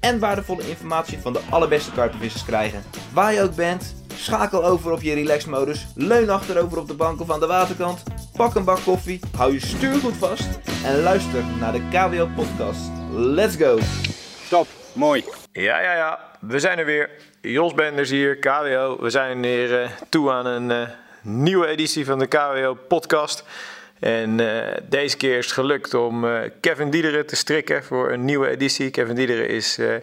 en waardevolle informatie van de allerbeste karpenvissers krijgen. Waar je ook bent, schakel over op je relaxmodus, leun achterover op de bank of aan de waterkant, pak een bak koffie, hou je stuur goed vast en luister naar de KWO podcast. Let's go! Top, mooi. Ja, ja, ja. We zijn er weer. Jos Benders hier, KWO. We zijn weer eh, toe aan een eh, nieuwe editie van de KWO podcast. En eh, deze keer is het gelukt om eh, Kevin Diederen te strikken voor een nieuwe editie. Kevin Diederen is eh,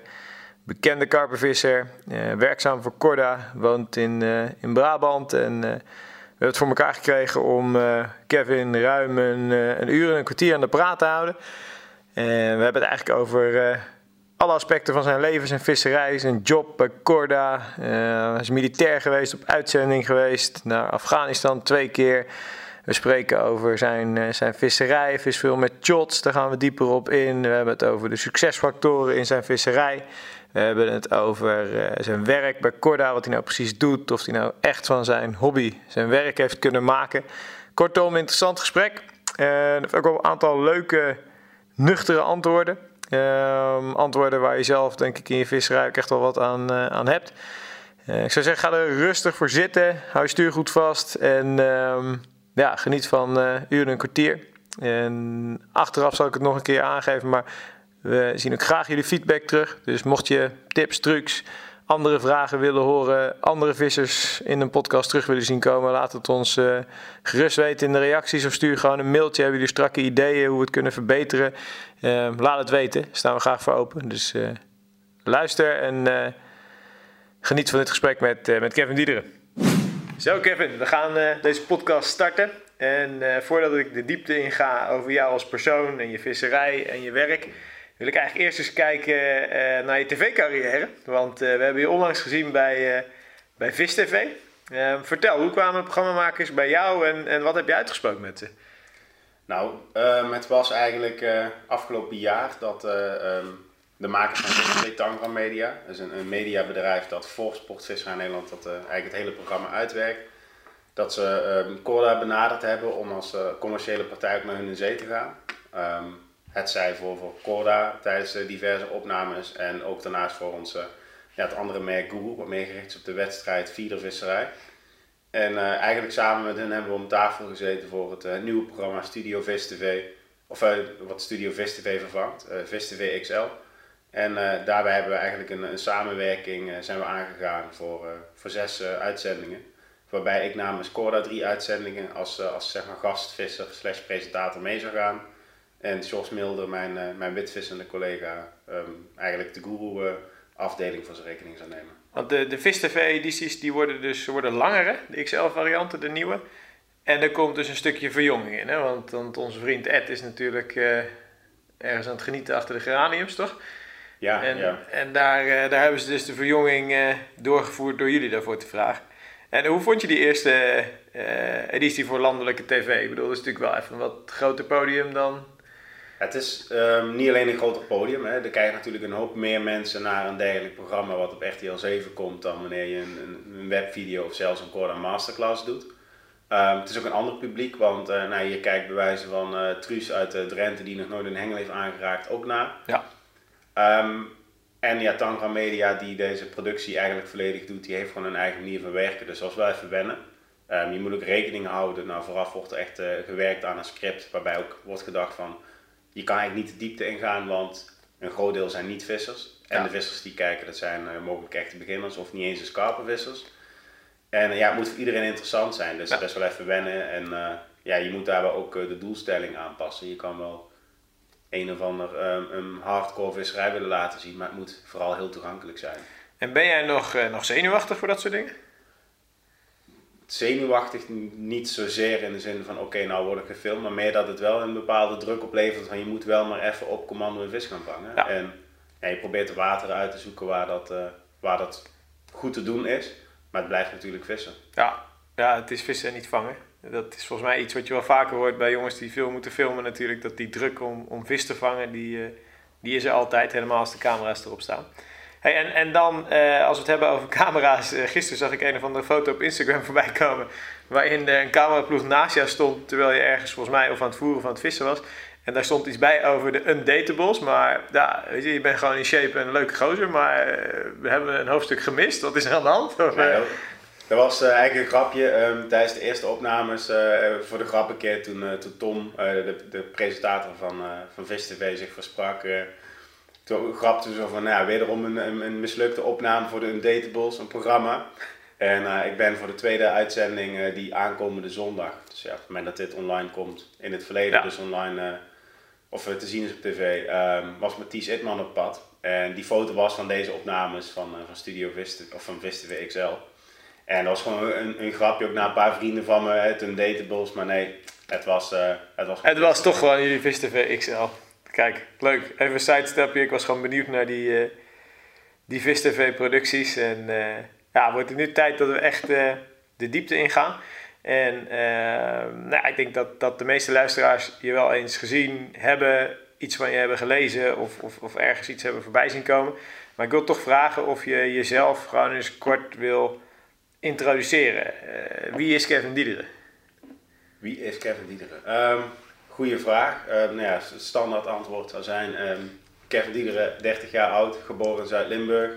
bekende karpenvisser, eh, werkzaam voor Corda, woont in, in Brabant. En we hebben het voor elkaar gekregen om Kevin ruim een, een uur en een kwartier aan de praat te houden. En we hebben het eigenlijk over alle aspecten van zijn leven, zijn visserij, zijn job bij Corda. Hij is militair geweest, op uitzending geweest, naar Afghanistan twee keer. We spreken over zijn, eh, zijn visserij, vis veel met shots, daar gaan we dieper op in. We hebben het over de succesfactoren in zijn visserij. We hebben het over eh, zijn werk bij Corda, wat hij nou precies doet. Of hij nou echt van zijn hobby zijn werk heeft kunnen maken. Kortom, interessant gesprek. Eh, er heeft ook wel een aantal leuke, nuchtere antwoorden. Ehm, antwoorden waar je zelf, denk ik, in je visserij ook echt wel wat aan, eh, aan hebt. Eh, ik zou zeggen, ga er rustig voor zitten. Hou je stuur goed vast. En ehm, ja, geniet van eh uren en kwartier. En achteraf zal ik het nog een keer aangeven. Maar we zien ook graag jullie feedback terug. Dus mocht je tips, trucs, andere vragen willen horen, andere vissers in een podcast terug willen zien komen, laat het ons eh, gerust weten in de reacties of stuur gewoon een mailtje. Hebben jullie strakke ideeën hoe we het kunnen verbeteren? Eh, laat het weten, staan we graag voor open. Dus eh, luister en geniet van dit gesprek met, met Kevin Diederen. Zo Kevin, we gaan eh, deze podcast starten. En eh, voordat ik de diepte in ga over jou als persoon en je visserij en je werk, wil ik eigenlijk eerst eens kijken eh, naar je tv-carrière. Want we hebben je onlangs gezien bij, bij Vis TV. Eh, vertel, hoe kwamen programmamakers bij jou en, en wat heb je uitgesproken met ze? Nou, ehm, het was eigenlijk afgelopen jaar dat eh, ehm, de makers van Tangram Media, dat is een, mediabedrijf dat voor Sportvisserij in Nederland dat, eh, eigenlijk het hele programma uitwerkt, dat ze ehm Corda benaderd hebben om als eh, commerciële partij ook met hun in zee te gaan. Ehm, het zij voor, voor Corda tijdens de diverse opnames en ook daarnaast voor ons, eh, ja, het andere merk Guru, wat meer gericht is op de wedstrijd Feedervisserij. En eh, eigenlijk samen met hen hebben we om tafel gezeten voor het nieuwe programma Studio Vis TV. Of wat Studio Vis TV vervangt, Vis TV XL. En eh, daarbij hebben we eigenlijk een, een samenwerking eh, zijn we aangegaan voor, eh, voor zes uitzendingen. Waarbij ik namens Corda drie uitzendingen als, als zeg maar gastvisser slash presentator mee zou gaan. En Jos Milder, mijn, mijn witvissende collega, ehm, eigenlijk de guru afdeling voor zijn rekening zou nemen. Want de, de Vis TV-edities die worden dus worden langer, de XL-varianten, de nieuwe. En er komt dus een stukje verjonging in, hè? Want, want onze vriend Ed is natuurlijk ergens aan het genieten achter de geraniums, toch? Ja, En, ja. en daar, eh, daar hebben ze dus de verjonging eh, doorgevoerd door jullie daarvoor te vragen. En hoe vond je die eerste eh, editie voor landelijke tv? Ik bedoel, dat is natuurlijk wel even een wat groter podium dan... Het is ehm, niet alleen een groter podium. Hè. Er kijken natuurlijk een hoop meer mensen naar een dergelijk programma wat op RTL 7 komt dan wanneer je een, een, webvideo of zelfs een Corda Masterclass doet. Ehm, het is ook een ander publiek, want eh, nou, je kijkt bij wijze van eh Truus uit uh, Drenthe die nog nooit een hengel heeft aangeraakt ook naar. Ja. Ehm, en ja, Tangram Media die deze productie eigenlijk volledig doet, die heeft gewoon een eigen manier van werken. Dus dat was wel even wennen. Ehm, je moet ook rekening houden, nou vooraf wordt er echt eh, gewerkt aan een script waarbij ook wordt gedacht van, je kan eigenlijk niet de diepte ingaan, want een groot deel zijn niet vissers. En Ja. de vissers die kijken, dat zijn eh, mogelijk echte beginners of niet eens eens karpenvissers. En eh, ja, het moet voor iedereen interessant zijn, dus Ja. best wel even wennen. En ja, je moet daarbij ook de doelstelling aanpassen. Je kan wel een of ander een hardcore visserij willen laten zien, maar het moet vooral heel toegankelijk zijn. En ben jij nog, eh, nog zenuwachtig voor dat soort dingen? Zenuwachtig niet zozeer in de zin van oké, nou word ik gefilmd, maar meer dat het wel een bepaalde druk oplevert van je moet wel maar even op commando een vis gaan vangen. Ja. En ja, je probeert de wateren uit te zoeken waar dat, eh, waar dat goed te doen is. Maar het blijft natuurlijk vissen. Ja, ja het is vissen en niet vangen. Dat is volgens mij iets wat je wel vaker hoort bij jongens die veel moeten filmen natuurlijk. Dat die druk om, om vis te vangen, die, uh, die is er altijd, helemaal als de camera's erop staan. Hey, en, en dan, uh, als we het hebben over camera's. Uh, gisteren zag ik een of andere foto op Instagram voorbij komen. Waarin een cameraploeg naast jou stond. Terwijl je ergens volgens mij of aan het voeren of aan het vissen was. En daar stond iets bij over de undatables. Maar ja, weet je, je bent gewoon in shape en een leuke gozer. Maar we hebben een hoofdstuk gemist. Wat is er aan de hand? Of, dat was uh, eigenlijk een grapje um, tijdens de eerste opnames uh, voor de grappenkeer toen, uh, toen Tom, de, de presentator van, van Vis TV, zich versprak. toen grapte zo van, nou, wederom een, een, een, mislukte opname voor de Undatables, een programma. En ik ben voor de tweede uitzending die aankomende zondag, dus ja, op het moment dat dit online komt, in het verleden ja. dus online, of te zien is op tv, um, was Mathies Itman op pad. En die foto was van deze opnames van, van Studio Vis, of van Vis TV XL. En dat was gewoon een, een grapje ook naar een paar vrienden van me, het een datables, maar nee, het was... Uh, het was, het was toch gewoon jullie Vis TV XL. Kijk, leuk. Even een sidestepje. Ik was gewoon benieuwd naar die, uh, die Vis TV producties. En uh, ja, wordt het nu tijd dat we echt de diepte ingaan. En nou, ik denk dat, dat de meeste luisteraars je wel eens gezien hebben, iets van je hebben gelezen of, of, of ergens iets hebben voorbij zien komen. Maar ik wil toch vragen of je jezelf gewoon eens kort wil introduceren. Uh, wie is Kevin Diederen? Wie is Kevin Diederen? Um, goeie vraag. Uh, nou ja, het standaard antwoord zou zijn: um, Kevin Diederen, 30 jaar oud, geboren in Zuid-Limburg.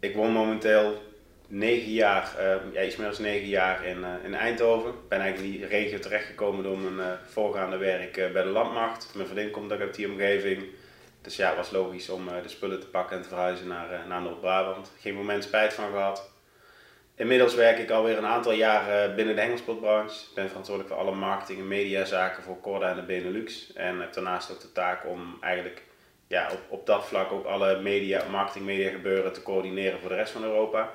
Ik woon momenteel 9 jaar, ja, iets meer dan 9 jaar in, uh, in Eindhoven. Ik ben eigenlijk in die regio terechtgekomen door mijn uh, voorgaande werk bij de landmacht. Mijn vriendin komt ook uit die omgeving. Dus ja, het was logisch om de spullen te pakken en te verhuizen naar, naar Noord-Brabant. Geen moment spijt van gehad. Inmiddels werk ik alweer een aantal jaar binnen de hengelspotbranche. Ik ben verantwoordelijk voor alle marketing en mediazaken voor Corda en de Benelux. En heb daarnaast ook de taak om eigenlijk ja, op, op dat vlak ook alle media, marketing media gebeuren te coördineren voor de rest van Europa.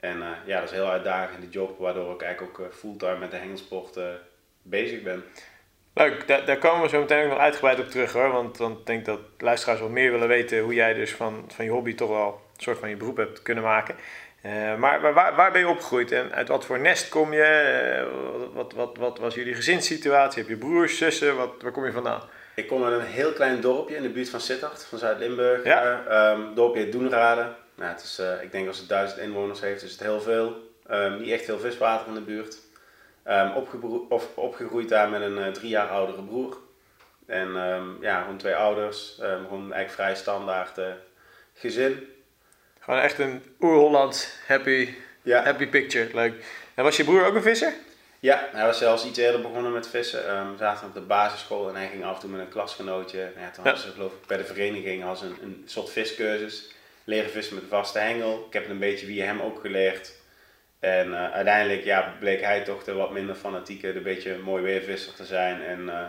En uh, ja, dat is een heel uitdagende job, waardoor ik eigenlijk ook uh, fulltime met de hengelsport bezig ben. Leuk, daar, daar komen we zo meteen ook nog uitgebreid op terug hoor. Want, want ik denk dat luisteraars wat meer willen weten hoe jij dus van, van je hobby toch wel een soort van je beroep hebt kunnen maken. Uh, maar waar, waar ben je opgegroeid en uit wat voor nest kom je? Uh, wat, wat, wat was jullie gezinssituatie? Heb je broers, zussen? Wat, waar kom je vandaan? Ik kom uit een heel klein dorpje in de buurt van Sittard, van Zuid-Limburg. Ja. Uh, um, dorpje Doenrade. Nou, het is, ik denk als het duizend inwoners heeft, is het heel veel. Um, niet echt veel viswater in de buurt. Um, of, opgegroeid daar met een drie jaar oudere broer. En ja, gewoon twee ouders. gewoon eigenlijk vrij standaard gezin. Gewoon echt een oer-Hollands happy, ja. happy picture. Leuk. En was je broer ook een visser? Ja, hij was zelfs iets eerder begonnen met vissen. Um, we zaten op de basisschool en hij ging af en toe met een klasgenootje. Ja, toen ja. was geloof ik bij de vereniging als een, een soort viscursus. Leren vissen met een vaste hengel. Ik heb een beetje via hem ook geleerd. En uh, uiteindelijk ja, bleek hij toch de wat minder fanatieke, de beetje mooi weervisser te zijn. En uh,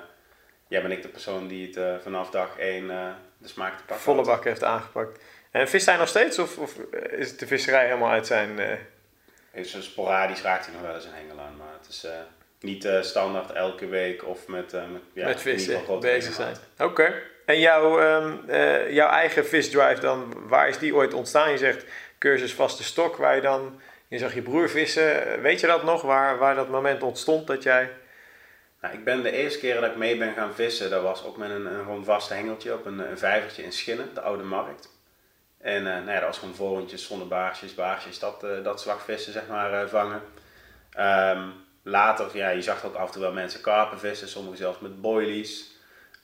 ja, ben ik de persoon die het uh, vanaf dag één de smaak te pakken Volle bak heeft aangepakt. En vist hij nog steeds of, of is de visserij helemaal uit zijn... Uh... Is sporadisch raakt hij nog wel eens een hengel aan, maar het is uh, niet uh, standaard elke week of met, met, ja, met vissen bezig zijn. Oké. En jouw, um, jouw eigen visdrive dan, waar is die ooit ontstaan? Je zegt cursus vaste stok, waar je dan, je zag je broer vissen. Weet je dat nog, waar, waar dat moment ontstond dat jij... Nou, ik ben de eerste keer dat ik mee ben gaan vissen, dat was ook met een, een gewoon vast hengeltje op een, een vijvertje in Schinnen, de Oude Markt. En uh, nou ja, dat was gewoon vorentjes, zonnebaarsjes, baarsjes, dat, uh, dat slagvissen zeg maar uh, vangen. Um, later, ja, je zag ook af en toe wel mensen karpen vissen, sommigen zelfs met boilies.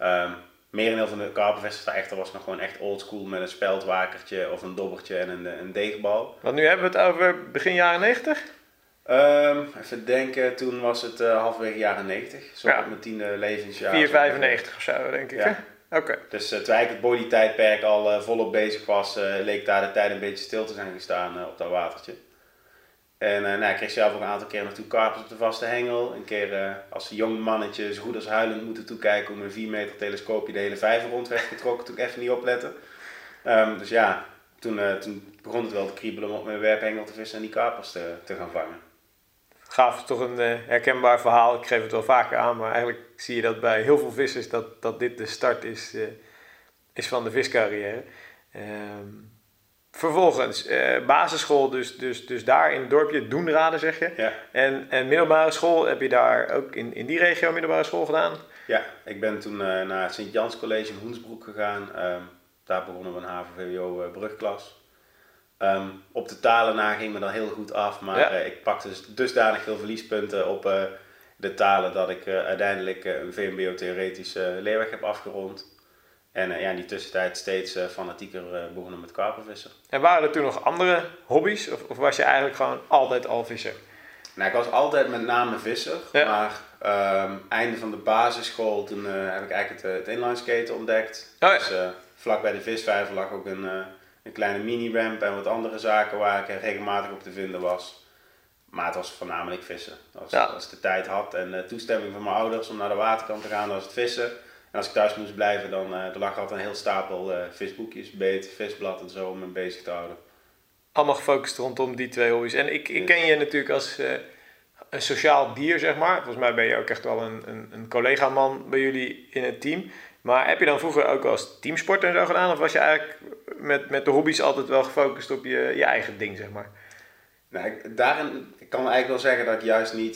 Um, merendeel van de karpenvissers daar echter was nog gewoon echt oldschool met een speldwakertje of een dobbertje en een, een deegbal. Want nu hebben we het over begin jaren 90? Um, even denken, toen was het halverwege jaren 90, zo ja. op mijn tiende levensjaar. 4,95 of zo denk ik ja. hè? Dus uh, terwijl ik het bodytijdperk al uh, volop bezig was, uh, leek daar de tijd een beetje stil te zijn gestaan op dat watertje. En nou, ik kreeg zelf ook een aantal keer naartoe karpers op de vaste hengel. Een keer als jong mannetje zo goed als huilend moeten toekijken om een 4 meter telescoopje de hele vijver rond werd getrokken toen ik even niet opletten. Um, dus ja, toen, toen begon het wel te kriebelen om op mijn werphengel te vissen en die karpers te, te gaan vangen gaaf, toch een uh, herkenbaar verhaal. Ik geef het wel vaker aan, maar eigenlijk zie je dat bij heel veel vissers dat, dat dit de start is, uh, is van de viscarrière. Um, vervolgens, eh, basisschool, dus, dus, dus daar in het dorpje, Doenraden zeg je. Ja. En, en middelbare school, heb je daar ook in, in die regio middelbare school gedaan? Ja, ik ben toen eh, naar het Sint-Jans College in Hoensbroek gegaan. Ehm, daar begonnen we een eh, brugklas. Ehm, op de talen na ging me dan heel goed af, maar Ja. eh, ik pakte dus dusdanig veel verliespunten op eh, de talen dat ik eh, uiteindelijk een VMBO-theoretische leerweg heb afgerond. En ja, in die tussentijd steeds fanatieker begonnen met karpenvissen. En waren er toen nog andere hobby's? Of, of was je eigenlijk gewoon altijd al visser? Nou, ik was altijd met name visser, Ja. maar ehm, einde van de basisschool, toen heb ik eigenlijk het, het ontdekt. Oh ja. Dus vlak bij de visvijver lag ook een, een kleine mini-ramp en wat andere zaken waar ik eh, regelmatig op te vinden was. Maar het was voornamelijk vissen. Als, Ja. als ik de tijd had en de toestemming van mijn ouders om naar de waterkant te gaan, dan was het vissen. En als ik thuis moest blijven, dan eh, er lag altijd een heel stapel eh, visboekjes, beet, visblad en zo om me bezig te houden. Allemaal gefocust rondom die twee hobby's. En ik, ik ken je natuurlijk als eh, een sociaal dier, zeg maar. Volgens mij ben je ook echt wel een, een, een collega-man bij jullie in het team. Maar heb je dan vroeger ook eens teamsport en zo gedaan? Of was je eigenlijk met, met de hobby's altijd wel gefocust op je, je eigen ding, zeg maar? Nou, ik, daarin ik kan eigenlijk wel zeggen dat ik juist niet,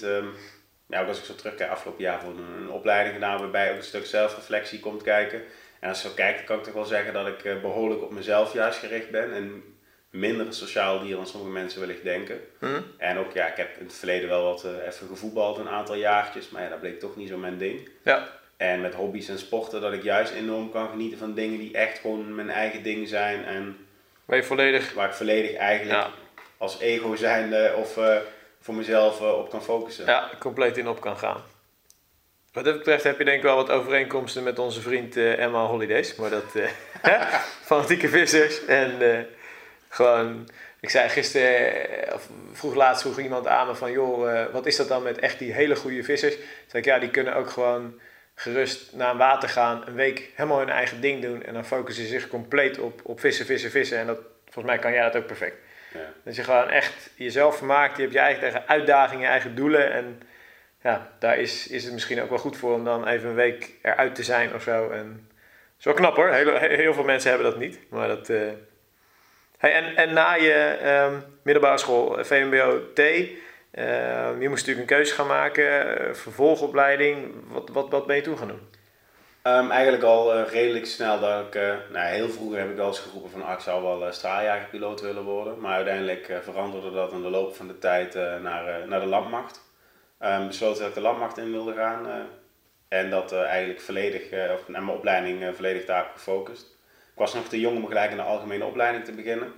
ja, ook als ik zo terugkijk, afgelopen jaar voor een, een opleiding gedaan waarbij ook een stuk zelfreflectie komt kijken. En als ik zo kijk, dan kan ik toch wel zeggen dat ik eh, behoorlijk op mezelf juist gericht ben en minder een sociaal dier dan sommige mensen wellicht denken. Hm? En ook, ja, ik heb in het verleden wel wat eh, even gevoetbald een aantal jaartjes, maar ja, dat bleek toch niet zo mijn ding. Ja, En met hobby's en sporten dat ik juist enorm kan genieten van dingen die echt gewoon mijn eigen ding zijn en ben je volledig... waar ik volledig eigenlijk Ja. als ego zijnde of eh, voor mezelf eh, op kan focussen. Ja, compleet in op kan gaan. Wat dat betreft heb je denk ik wel wat overeenkomsten met onze vriend eh, Emma Holidays. Maar dat, fanatieke vissers. En gewoon, ik zei gisteren, of vroeg laatst vroeg iemand aan me van... joh, wat is dat dan met echt die hele goede vissers? Toen zei ik, ja, die kunnen ook gewoon gerust naar een water gaan... een week helemaal hun eigen ding doen... en dan focussen ze zich compleet op, op vissen, vissen, vissen. En dat, volgens mij kan jij dat ook perfect. Ja. Dat je gewoon echt jezelf vermaakt. Je hebt je eigen eigen uitdagingen, je eigen doelen. En ja, daar is, is het misschien ook wel goed voor om dan even een week eruit te zijn of zo. En dat is wel knap hoor. Heel, heel veel mensen hebben dat niet. Maar dat, eh, hey, en, en na je ehm, middelbare school, eh, VMBO-T, ehm, je moest natuurlijk een keuze gaan maken, eh, vervolgopleiding. Wat, wat, wat ben je toen gaan doen? Ehm, eigenlijk al eh, redelijk snel dat ik, eh, nou, heel vroeger heb ik wel eens geroepen van ah, ik zou wel straaljagerpiloot willen worden. Maar uiteindelijk veranderde dat in de loop van de tijd naar, naar de landmacht. Ehm besloten dat ik de landmacht in wilde gaan. en dat eigenlijk volledig, of naar mijn opleiding volledig daarop gefocust. Ik was nog te jong om gelijk in de algemene opleiding te beginnen.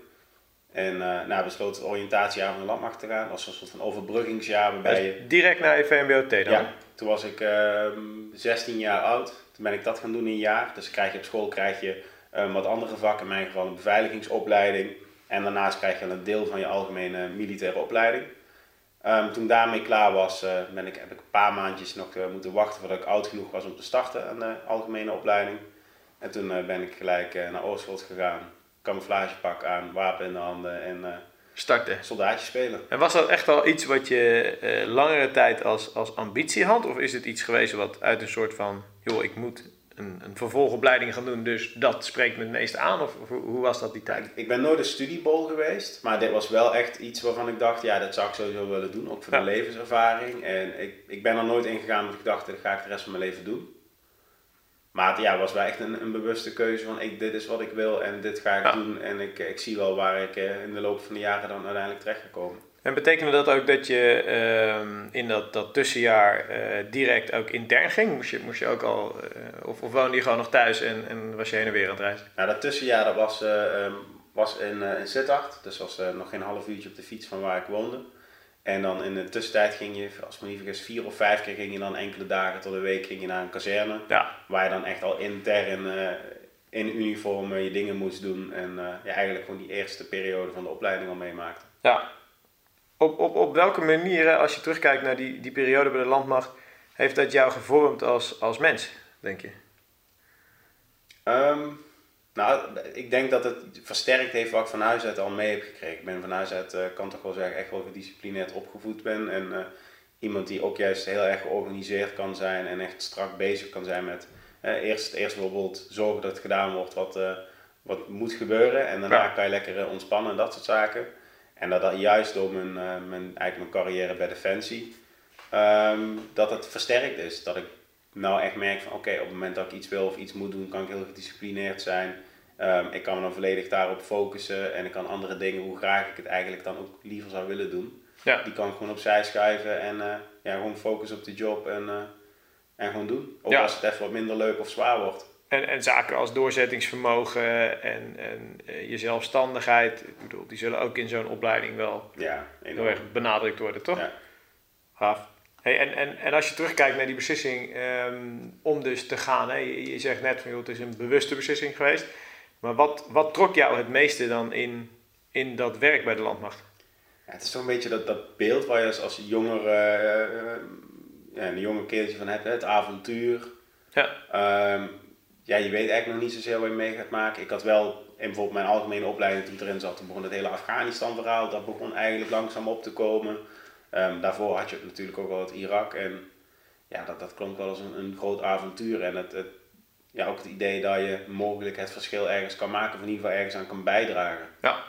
En eh nou, besloten het oriëntatiejaar van de landmacht te gaan. Dat was een soort van overbruggingsjaar waarbij je... Direct naar VMBO-T dan? Ja, toen was ik ehm 16 jaar oud. Toen ben ik dat gaan doen in een jaar. Dus krijg je op school krijg je ehm, wat andere vakken, in mijn geval een beveiligingsopleiding. En daarnaast krijg je een deel van je algemene militaire opleiding. Ehm, toen daarmee klaar was, eh, ben ik, heb ik een paar maandjes nog eh, moeten wachten voordat ik oud genoeg was om te starten aan de algemene opleiding. En toen ben ik gelijk naar Oorschot gegaan, camouflagepak aan, wapen in de handen en eh Starten. soldaatje spelen. En was dat echt al iets wat je eh, langere tijd als, als ambitie had? Of is het iets geweest wat uit een soort van, joh, ik moet een, een vervolgopleiding gaan doen, dus dat spreekt me het meest aan? Of, hoe, hoe was dat die tijd? Ik, ik ben nooit een studiebol geweest, maar dit was wel echt iets waarvan ik dacht, ja, dat zou ik sowieso willen doen, ook voor Ja. de levenservaring. En ik, ik ben er nooit in gegaan met de gedachte, dat ga ik de rest van mijn leven doen. Maar het ja, was wel echt een, een bewuste keuze van, ik, dit is wat ik wil en dit ga ik Ja. doen. En ik, ik zie wel waar ik eh, in de loop van de jaren dan uiteindelijk terecht ga komen. En betekende dat ook dat je ehm, in dat, dat tussenjaar eh, direct ook intern ging? Moest je, moest je ook al, eh, of, of woonde je gewoon nog thuis en, en was je heen en weer aan het reizen? Nou, dat tussenjaar dat was, ehm, was in, in Sittard, dus was nog geen half uurtje op de fiets van waar ik woonde. En dan in de tussentijd ging je, als ik me niet vergis, vier of vijf keer ging je dan enkele dagen tot een week ging je naar een kazerne. Ja, Waar je dan echt al intern eh, in uniform eh, je dingen moest doen. En eh, ja, eigenlijk gewoon die eerste periode van de opleiding al meemaakte. ja. Op, op, op welke manieren, als je terugkijkt naar die, die periode bij de landmacht, heeft dat jou gevormd als, als mens, denk je? Ehm, nou, ik denk dat het versterkt heeft wat ik van huis uit al mee heb gekregen. Ik ben van huis uit, eh, kan toch wel zeggen, echt wel gedisciplineerd opgevoed ben. En eh, iemand die ook juist heel erg georganiseerd kan zijn en echt strak bezig kan zijn met... eh, eerst, eerst bijvoorbeeld zorgen dat het gedaan wordt wat, wat moet gebeuren. En daarna Ja. kan je lekker ontspannen en dat soort zaken. En dat, dat juist door mijn, mijn, eigenlijk mijn carrière bij Defensie, ehm, dat het versterkt is. Dat ik nou echt merk van oké, op het moment dat ik iets wil of iets moet doen, kan ik heel gedisciplineerd zijn. Ehm, ik kan me dan volledig daarop focussen en ik kan andere dingen, hoe graag ik het eigenlijk dan ook liever zou willen doen, Ja. die kan ik gewoon opzij schuiven en eh, ja, gewoon focussen op de job en, eh, en gewoon doen. Ook Ja. als het even wat minder leuk of zwaar wordt. En, en zaken als doorzettingsvermogen en, en eh, je zelfstandigheid, ik bedoel, die zullen ook in zo'n opleiding wel Ja, heel erg benadrukt worden, toch? Ja. Gaaf. Hey, en, en, en als je terugkijkt naar die beslissing ehm, om dus te gaan, hè, je, je zegt net van joh, het is een bewuste beslissing geweest, maar wat, wat trok jou het meeste dan in, in dat werk bij de landmacht? Ja, het is zo'n beetje dat, dat beeld waar je als, als jonger, eh, eh, ja, een jonge kereltje van hebt, hè, het avontuur. Ja, Ehm, ja, je weet eigenlijk nog niet zozeer wat je mee gaat maken. Ik had wel in bijvoorbeeld mijn algemene opleiding toen ik erin zat, toen begon het hele Afghanistan verhaal, dat begon eigenlijk langzaam op te komen. Ehm, daarvoor had je natuurlijk ook al het Irak en ja, dat, dat klonk wel als een, een groot avontuur. En het, het, ja, ook het idee dat je mogelijk het verschil ergens kan maken, of in ieder geval ergens aan kan bijdragen. ja.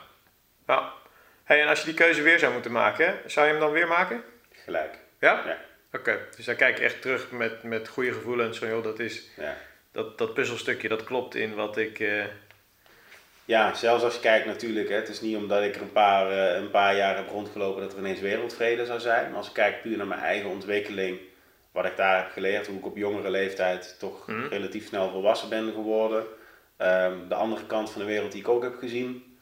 ja. Hey, en als je die keuze weer zou moeten maken, zou je hem dan weer maken? Gelijk. Ja? Ja. Oké, dus daar kijk je echt terug met, met goede gevoelens van joh, dat, is, Ja. dat, dat puzzelstukje dat klopt in wat ik... eh, Ja, zelfs als je kijkt natuurlijk, hè, het is niet omdat ik er een paar, eh, een paar jaar heb rondgelopen dat er ineens wereldvrede zou zijn. Maar als ik kijk puur naar mijn eigen ontwikkeling, wat ik daar heb geleerd, hoe ik op jongere leeftijd toch Mhm. relatief snel volwassen ben geworden. Ehm, de andere kant van de wereld die ik ook heb gezien.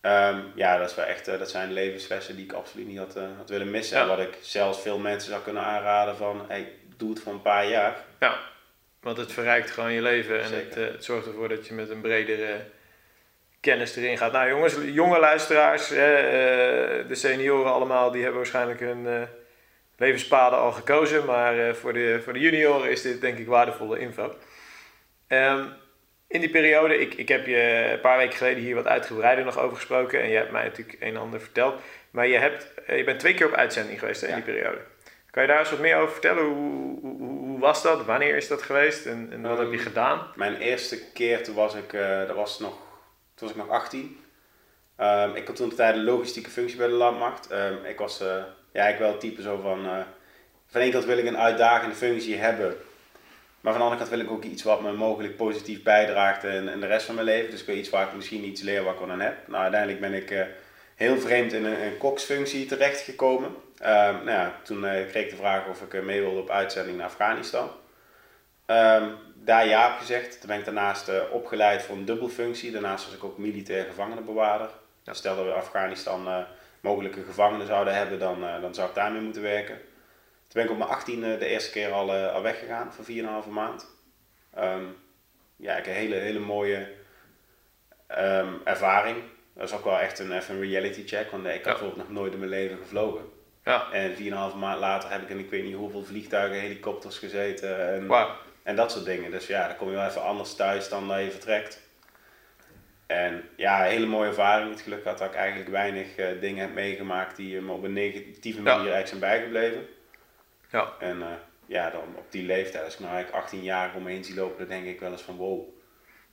Ehm, ja, dat, is wel echt, eh, dat zijn levenslessen die ik absoluut niet had, had willen missen. Ja. En wat ik zelfs veel mensen zou kunnen aanraden van, hey, doe het voor een paar jaar. Ja, want het verrijkt gewoon je leven en het, eh, het zorgt ervoor dat je met een bredere kennis erin gaat. Nou jongens, jonge luisteraars, de senioren allemaal, die hebben waarschijnlijk hun levenspaden al gekozen. Maar eh, voor, de, voor de junioren is dit denk ik waardevolle info. Ehm, in die periode, ik, ik heb je een paar weken geleden hier wat uitgebreider nog over gesproken. En je hebt mij natuurlijk een en ander verteld. Maar je, hebt, eh, je bent twee keer op uitzending geweest hè, in Ja. die periode. Kan je daar eens wat meer over vertellen? Hoe, hoe, was dat? Wanneer is dat geweest? En, en wat Ehm, heb je gedaan? Mijn eerste keer, toen was ik, eh, dat was nog, toen was ik nog 18. Ehm, ik had toen de tijd een logistieke functie bij de landmacht. Ehm, ik was ja, ik wel het type zo van, eh, van de ene kant wil ik een uitdagende functie hebben. Maar van de andere kant wil ik ook iets wat me mogelijk positief bijdraagt in, de rest van mijn leven. Dus ik wil iets waar ik misschien iets leer wat ik aan heb. Nou, uiteindelijk ben ik eh, heel vreemd in een, een koksfunctie terechtgekomen. Ehm nou ja, toen eh, kreeg ik de vraag of ik mee wilde op uitzending naar Afghanistan. Ehm, daar ja op gezegd. Toen ben ik daarnaast opgeleid voor een dubbelfunctie. Daarnaast was ik ook militair gevangenenbewaarder. Dus stel dat we Afghanistan mogelijke gevangenen zouden hebben, dan, eh, dan zou ik daarmee moeten werken. Toen ben ik op mijn 18 de eerste keer al, eh, al weggegaan voor 4,5 maand. Ehm, ja, ik heb een hele, hele mooie ehm, ervaring. Dat is ook wel echt een, even een reality check, want eh, ik had Ja. bijvoorbeeld nog nooit in mijn leven gevlogen. Ja, En 4,5 maand later heb ik in ik weet niet hoeveel vliegtuigen, helikopters gezeten en, en dat soort dingen. Dus ja, dan kom je wel even anders thuis dan dat je vertrekt. En ja, een hele mooie ervaring. Het geluk had dat ik eigenlijk weinig eh, dingen heb meegemaakt die me op een negatieve manier Ja. eigenlijk zijn bijgebleven. Ja. En eh, ja, dan op die leeftijd, als ik nou eigenlijk 18 jaar om me heen zie lopen, dan denk ik wel eens van wow.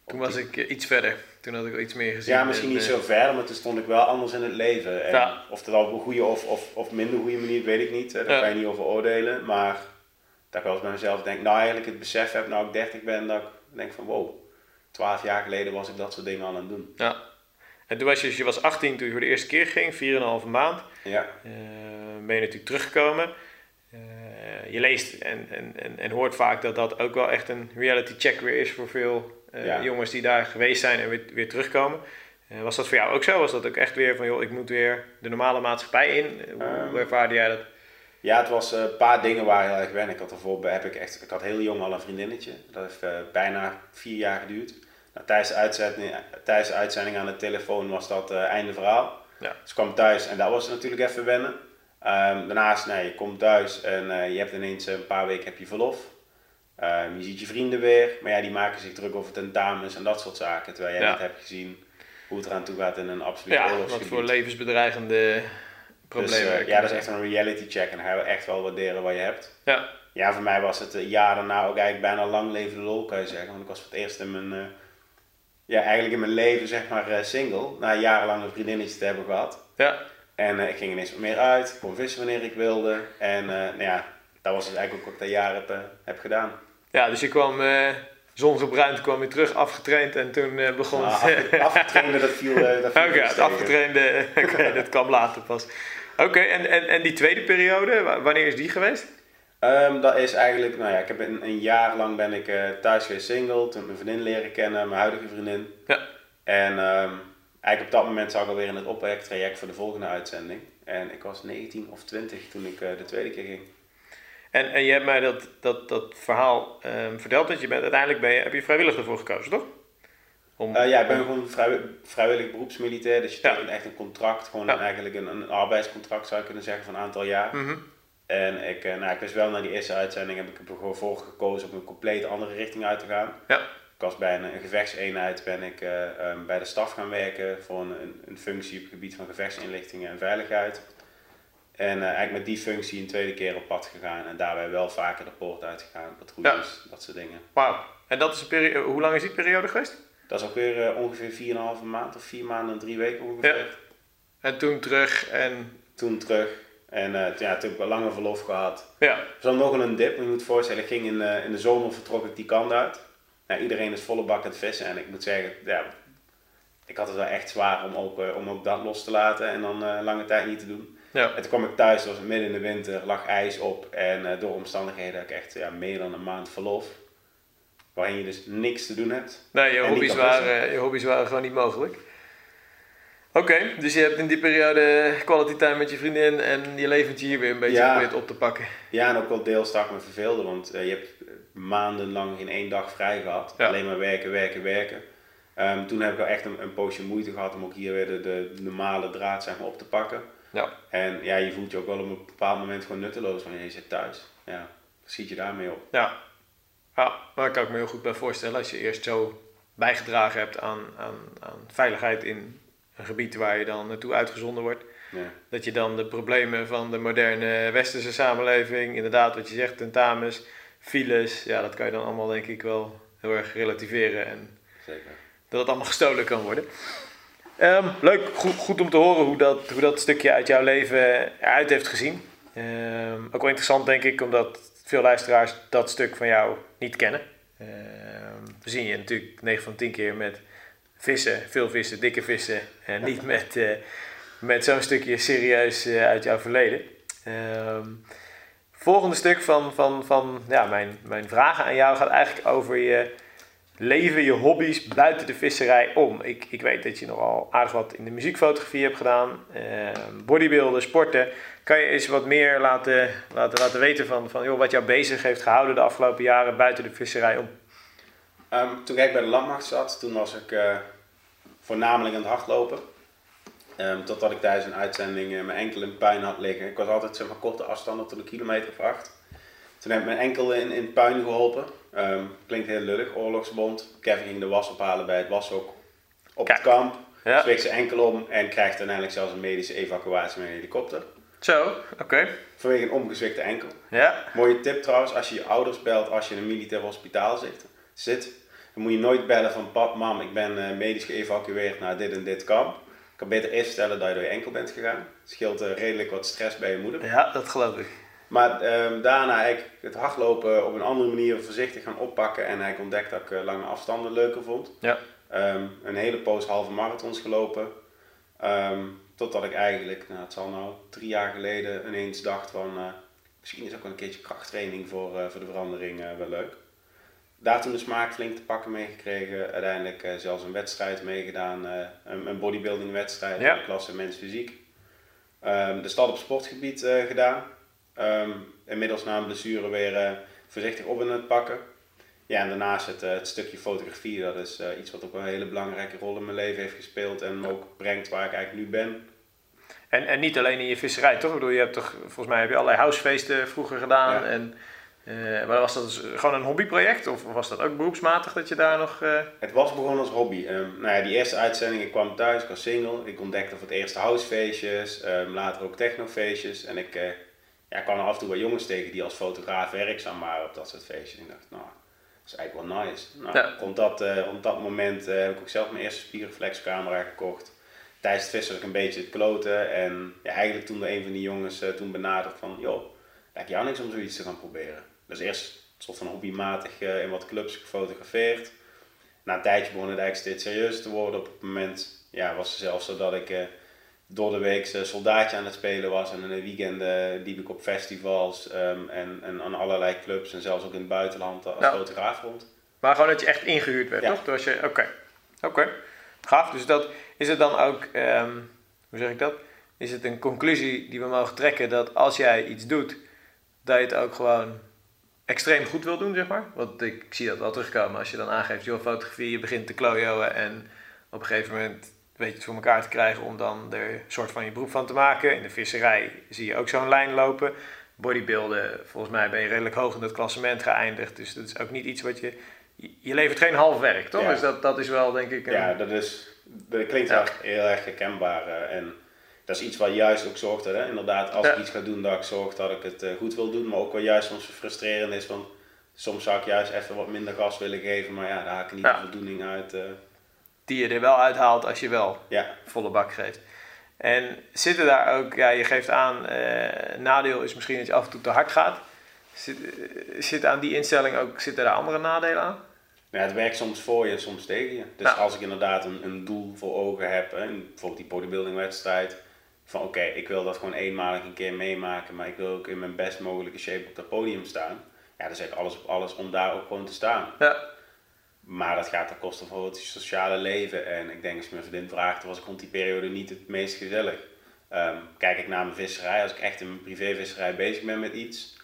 Toen was die- ik eh, iets verder. Toen had ik al iets meer gezien. Ja, misschien En, niet zo ver, maar toen stond ik wel anders in het leven. En Ja. Of dat op een goede of, of, of minder goede manier, weet ik niet. Daar kan je niet over oordelen. Maar dat ik wel eens bij mezelf denk, nou eigenlijk het besef heb, nou ik 30 ben, dat ik denk van wow, 12 jaar geleden was ik dat soort dingen al aan het doen. Ja. En toen was je, dus je was 18 toen je voor de eerste keer ging, 4,5 maand. Ja, Eh, ben je natuurlijk teruggekomen. Eh, je leest en, en, en, en hoort vaak dat dat ook wel echt een reality check weer is voor veel eh, Ja. jongens die daar geweest zijn en weer, weer terugkomen. Was dat voor jou ook zo? Was dat ook echt weer van, joh, ik moet weer de normale maatschappij in? Hoe, Ehm, hoe ervaarde jij dat? ja het was een paar dingen waar heel erg wennen. Ik had ervoor, heb ik echt, ik had heel jong al een vriendinnetje. Dat heeft bijna vier jaar geduurd. Nou, tijdens, de uitzending, tijdens de uitzending aan de telefoon was dat eh einde verhaal. Ja. Dus ik kwam thuis en dat was natuurlijk even wennen. Ehm, daarnaast, nee, je komt thuis en eh, je hebt ineens een paar weken heb je verlof. Ehm, je ziet je vrienden weer, maar ja, die maken zich druk over tentamens en dat soort zaken. Terwijl jij Ja. niet hebt gezien hoe het eraan toe gaat in een absoluut Ja, wat voor levensbedreigende dus, problemen. eh, er ja, dat is echt een reality check en dan ga je echt wel waarderen wat je hebt. Ja, Ja, voor mij was het jaar daarna ook eigenlijk bijna lang leven de lol, kan je zeggen. Want ik was voor het eerst in mijn, eh, ja, eigenlijk in mijn leven zeg maar eh, single. Na jarenlang een vriendinnetje te hebben gehad. Ja. En eh, ik ging ineens wat meer uit. Ik kon vissen wanneer ik wilde. En eh, nou ja, dat was dus eigenlijk ook wat ik dat jaar heb, heb gedaan. Ja, dus je kwam zongebruind, kwam je terug, afgetraind en toen begon Nou, het... af, afgetrainde, dat viel, dat viel Oké, okay, het afgetrainde, okay, dat kwam later pas. Oké, okay, en, en, en die tweede periode, wanneer is die geweest? Um, dat is eigenlijk, nou ja, ik heb een, een jaar lang ben ik uh, thuis geweest single, toen mijn vriendin leren kennen, mijn huidige vriendin. Ja. En um, eigenlijk op dat moment zat ik alweer in het opwerktraject voor de volgende uitzending. En ik was 19 of 20 toen ik uh, de tweede keer ging. En, en je hebt mij dat, dat, dat verhaal um, verteld, dat je bent uiteindelijk ben je, heb je vrijwillig ervoor gekozen, toch? Om, uh, ja, ik ben gewoon vrij, vrijwillig beroepsmilitair, dus je ja. tekent echt een contract, gewoon ja. eigenlijk een, een arbeidscontract zou je kunnen zeggen van een aantal jaar. Mm -hmm. En ik, nou, ik wist wel na die eerste uitzending heb ik er gewoon voor gekozen om een compleet andere richting uit te gaan. Ja. Ik was bij een, een gevechtseenheid ben ik uh, um, bij de staf gaan werken voor een, een, functie op het gebied van gevechtsinlichtingen en veiligheid. En uh, eigenlijk met die functie een tweede keer op pad gegaan en daarbij wel vaker de poort uitgegaan, patrouilles, ja. dat soort dingen. Wauw. En dat is een periode, hoe lang is die periode geweest? Dat is ook weer uh, ongeveer 4,5 maand of 4 maanden en 3 weken ongeveer. Ja. En toen terug en... Toen terug. En uh, ja, toen heb ik wel langer verlof gehad. Ja. Er was nog een dip, maar je moet je voorstellen, ik ging in, uh, in de zomer vertrok ik die kant uit. Nou, iedereen is volle bak aan het vissen en ik moet zeggen, ja, ik had het wel echt zwaar om ook, uh, om ook dat los te laten en dan lange tijd niet te doen. Ja. En toen kwam ik thuis, het was midden in de winter, lag ijs op en door omstandigheden had ik echt ja, meer dan een maand verlof. Waarin je dus niks te doen hebt. Nee, je, hobby's waren, je hobby's waren gewoon niet mogelijk. Oké, okay, dus je hebt in die periode quality time met je vriendin en je leventje hier weer een beetje Ja. op te pakken. Ja, en ook wel deels stak me verveelde, want uh, je hebt maandenlang in één dag vrij gehad. Ja. Alleen maar werken, werken, werken. Um, toen heb ik wel echt een, een poosje moeite gehad om ook hier weer de, de normale draad zeg maar, op te pakken. Ja. En ja, je voelt je ook wel op een bepaald moment gewoon nutteloos wanneer je zit thuis. Ja, schiet je daarmee op. Ja. ja, maar daar kan ik me heel goed bij voorstellen als je eerst zo bijgedragen hebt aan, aan, aan veiligheid in een gebied waar je dan naartoe uitgezonden wordt. Ja. Dat je dan de problemen van de moderne westerse samenleving, inderdaad wat je zegt, tentamens, files, ja, dat kan je dan allemaal denk ik wel heel erg relativeren en Zeker. dat het allemaal gestolen kan worden. Ehm, leuk, goed, goed om te horen hoe dat, hoe dat stukje uit jouw leven eruit heeft gezien. Ehm, ook wel interessant denk ik, omdat veel luisteraars dat stuk van jou niet kennen. Ehm, we zien je natuurlijk 9 van 10 keer met vissen, veel vissen, dikke vissen. En niet met, uh, met zo'n stukje serieus uh, uit jouw verleden. Um, volgende stuk van, van, van ja, mijn, mijn vragen aan jou gaat eigenlijk over je leven, je hobby's buiten de visserij om. Ik, ik weet dat je nogal aardig wat in de muziekfotografie hebt gedaan, uh, bodybuilden, sporten. Kan je eens wat meer laten, laten, laten weten van, van joh, wat jou bezig heeft gehouden de afgelopen jaren buiten de visserij om? Um, toen ik bij de landmacht zat, toen was ik uh, voornamelijk aan het hardlopen. Um, totdat ik tijdens een uitzending uh, mijn enkel in puin had liggen. Ik was altijd zeg maar, korte afstanden tot een kilometer of acht. Toen heb ik mijn enkel in, in puin geholpen. Um, klinkt heel lullig, oorlogsbond. Kevin ging de was ophalen bij het washok op Kijk. het kamp. Ja. Zweek zijn enkel om en krijgt uiteindelijk zelfs een medische evacuatie met een helikopter. Zo, oké. Okay. Vanwege een omgezwikte enkel. Ja. Mooie tip trouwens, als je je ouders belt als je in een militair hospitaal zit, zit dan moet je nooit bellen van pap, mam, ik ben uh, medisch geëvacueerd naar dit en dit kamp. Ik kan beter eerst vertellen dat je door je enkel bent gegaan. Het scheelt uh, redelijk wat stress bij je moeder. Ja, dat geloof ik. Maar uh, daarna eigenlijk het hardlopen op een andere manier voorzichtig gaan oppakken. En ik ontdekte dat ik uh, lange afstanden leuker vond. Ja. Um, een hele poos halve marathons gelopen. Um, totdat ik eigenlijk, nou, het zal nou drie jaar geleden ineens dacht van... Uh, misschien is ook wel een keertje krachttraining voor, voor de verandering wel leuk daar toen de smaak flink te pakken meegekregen. Uiteindelijk uh, zelfs een wedstrijd meegedaan, uh, een, een bodybuilding wedstrijd, ja. in de klasse mens fysiek. Um, de stad op sportgebied uh, gedaan. Um, inmiddels na een blessure weer voorzichtig op in het pakken. Ja, en daarnaast het, het stukje fotografie, dat is iets wat ook een hele belangrijke rol in mijn leven heeft gespeeld en me ook brengt waar ik eigenlijk nu ben. En, en niet alleen in je visserij, toch? Ik bedoel, je hebt toch, volgens mij heb je allerlei housefeesten vroeger gedaan. Ja. En, uh, maar was dat dus gewoon een hobbyproject of was dat ook beroepsmatig dat je daar nog... Uh... Het was begonnen als hobby. Um, nou ja, die eerste uitzending, ik kwam thuis, ik was single. Ik ontdekte voor het eerst housefeestjes, um, later ook technofeestjes. En ik uh, ja, kwam er af en toe wat jongens tegen die als fotograaf werkzaam waren op dat soort feestjes. En ik dacht, nou, is eigenlijk wel nice. Nou, Ja. rond, dat, eh, rond dat moment eh, heb ik ook zelf mijn eerste spiegelreflexcamera gekocht. Tijdens het vissen ik een beetje het kloten. En ja, eigenlijk toen de een van die jongens eh, toen benaderd van, joh, lijkt jou niks om zoiets te gaan proberen. Dus eerst een soort van hobbymatig eh, in wat clubs gefotografeerd. Na een tijdje begon het eigenlijk steeds serieuzer te worden. Op het moment ja, was het zelfs zo dat ik eh, door de week soldaatje aan het spelen was. En in de weekenden liep ik op festivals ehm, en, en aan allerlei clubs. En zelfs ook in het buitenland als Ja. fotograaf rond. Maar gewoon dat je echt ingehuurd werd, Ja. toch? Dus je, oké. Oké. Gaaf. Dus dat, is het dan ook, ehm, hoe zeg ik dat? Is het een conclusie die we mogen trekken dat als jij iets doet, dat je het ook gewoon extreem goed wil doen, zeg maar? Want ik, zie dat wel terugkomen als je dan aangeeft, joh, fotografie, je begint te klojoen en op een gegeven moment weet je het voor elkaar te krijgen om dan er een soort van je beroep van te maken. In de visserij zie je ook zo'n lijn lopen. Bodybuilden, volgens mij ben je redelijk hoog in het klassement geëindigd. Dus dat is ook niet iets wat je... Je levert geen half werk, toch? Ja. Dus dat, dat is wel, denk ik... Een, Ja, dat, is, dat klinkt Ja. heel erg herkenbaar. eh, en dat is iets wat juist ook zorgt, hè, inderdaad, als Ja. ik iets ga doen, dat ik zorg dat ik het eh, goed wil doen. Maar ook wel juist soms frustrerend is, want soms zou ik juist even wat minder gas willen geven. Maar ja, daar haal ik niet Ja. de voldoening uit. eh. Die je er wel uithaalt als je wel ja, volle bak geeft. En zitten daar ook, ja, je geeft aan, eh, nadeel is misschien dat je af en toe te hard gaat. Zit, zit aan die instelling ook, zitten daar andere nadelen aan? Nou, het werkt soms voor je, soms tegen je. Dus Ja. als ik inderdaad een, een doel voor ogen heb, hè, en bijvoorbeeld die bodybuilding wedstrijd, van oké, ik wil dat gewoon eenmalig een keer meemaken, maar ik wil ook in mijn best mogelijke shape op dat podium staan. Ja, dan zet ik alles op alles om daar ook gewoon te staan. Ja, Maar dat gaat ten koste van het sociale leven. En ik denk als je mijn vriendin vraagt, was ik rond die periode niet het meest gezellig. Ehm, kijk ik naar mijn visserij, als ik echt in mijn privévisserij bezig ben met iets,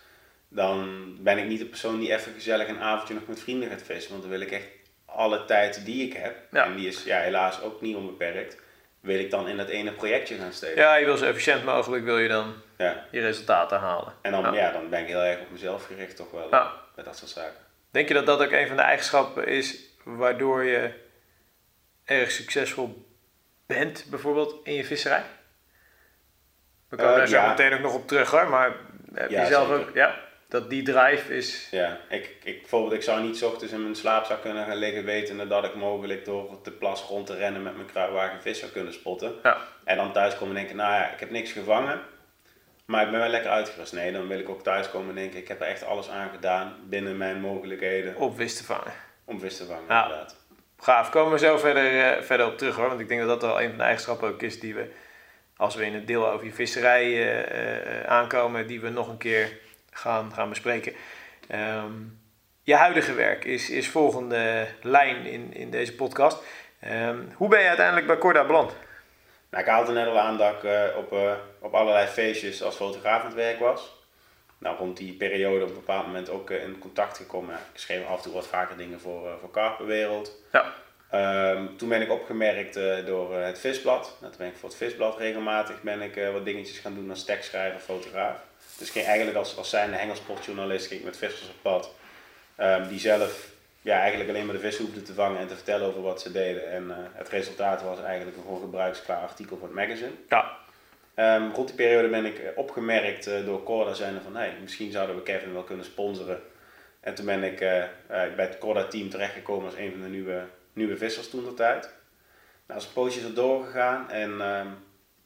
dan ben ik niet de persoon die even gezellig een avondje nog met vrienden gaat vissen. Want dan wil ik echt alle tijd die ik heb, Ja. en die is ja, helaas ook niet onbeperkt, wil ik dan in dat ene projectje gaan steken. ja je wil zo efficiënt mogelijk, wil je dan Ja. je resultaten halen. En dan, Ja. ja. dan ben ik heel erg op mezelf gericht toch wel, Ja. met dat soort zaken. Denk je dat dat ook een van de eigenschappen is waardoor je erg succesvol bent, bijvoorbeeld in je visserij? We komen Eh, daar zo meteen ook nog op terug hoor, maar heb je zelf ook, ja, dat die drive is, Ja, ik, ik, bijvoorbeeld, ik zou niet ochtends in mijn slaapzak kunnen gaan liggen wetende dat ik mogelijk door de plas rond te rennen met mijn kruiwagen vis zou kunnen spotten. ja, En dan thuis komen en denken, nou ja, ik heb niks gevangen, maar ik ben wel lekker uitgerust. Nee, dan wil ik ook thuis komen en denken, ik heb er echt alles aan gedaan binnen mijn mogelijkheden op vis te vangen. om vis te vangen Ja. inderdaad. Gaaf, komen we zo verder, eh, verder op terug hoor. Want ik denk dat dat wel een van de eigenschappen ook is die we, als we in het deel over je visserij eh, eh, aankomen, die we nog een keer gaan, gaan bespreken. Ehm, je huidige werk is, is volgende lijn in, in deze podcast. Ehm, hoe ben je uiteindelijk bij Corda beland? Nou, ik haalde net al aan dat ik eh, op, eh, op allerlei feestjes als fotograaf aan het werk was. Nou, rond die periode op een bepaald moment ook eh, in contact gekomen. Ik schreef af en toe wat vaker dingen voor, voor Karpenwereld. Ja. Ehm, toen ben ik opgemerkt door het Visblad. Nou, toen ben ik voor het Visblad regelmatig ben ik, wat dingetjes gaan doen als tekstschrijver, fotograaf. Dus ik ging eigenlijk als, als zijnde hengelsportjournalist ging ik met vissers op pad. ehm, die zelf ja, eigenlijk alleen maar de vissen hoefden te vangen en te vertellen over wat ze deden. En eh, het resultaat was eigenlijk een gewoon gebruiksklaar artikel voor het magazine. Ja. Ehm, rond die periode ben ik eh, opgemerkt eh, door Corda zijnde van hey, misschien zouden we Kevin wel kunnen sponsoren. En toen ben ik bij het Corda team terechtgekomen als een van de nieuwe, nieuwe vissers toen de tijd. Nou, als een poosje is er doorgegaan en ehm,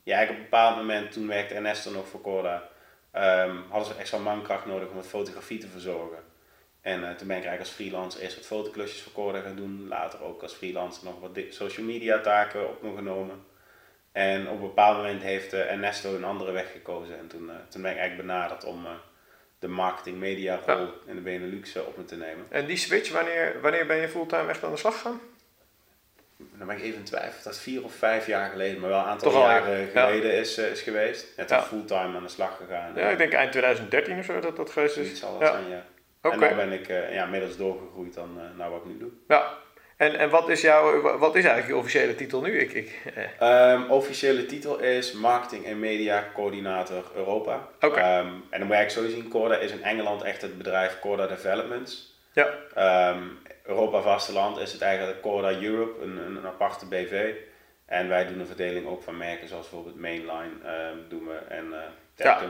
ja, eigenlijk op een bepaald moment toen werkte Ernesto nog voor Corda. Ehm, hadden ze extra mankracht nodig om het fotografie te verzorgen. En eh, toen ben ik eigenlijk als freelancer eerst wat fotoklusjes voor Corda gaan doen. Later ook als freelancer nog wat social media taken op me genomen. En op een bepaald moment heeft eh, Ernesto een andere weg gekozen. En toen, eh, toen ben ik eigenlijk benaderd om de marketing media rol in de Benelux op me te nemen. En die switch, wanneer, wanneer ben je fulltime echt aan de slag gegaan? Dan ben ik even in twijfel of dat vier of vijf jaar geleden, maar wel een aantal Toch al, jaren ja. geleden is, eh, is geweest. Ja, toen Ja. fulltime aan de slag gegaan. Ja, ik denk eind 2013 of zo dat dat geweest is. zal dat Ja. zijn, ja. Oké. En nu ben ik eh, ja, middels doorgegroeid dan eh, naar wat ik nu doe. Ja. En, en wat, is jouw, wat is eigenlijk je officiële titel nu? Ik, ik, eh, Ehm, officiële titel is Marketing en Media Coördinator Europa. Oké. Ehm, en dan moet je eigenlijk zo zien, Corda is in Engeland echt het bedrijf Corda Developments. ja. Ehm, Europa vasteland is het eigenlijk Corda Europe, een, een, aparte BV. En wij doen een verdeling ook van merken zoals bijvoorbeeld Mainline ehm, doen we en eh Ja.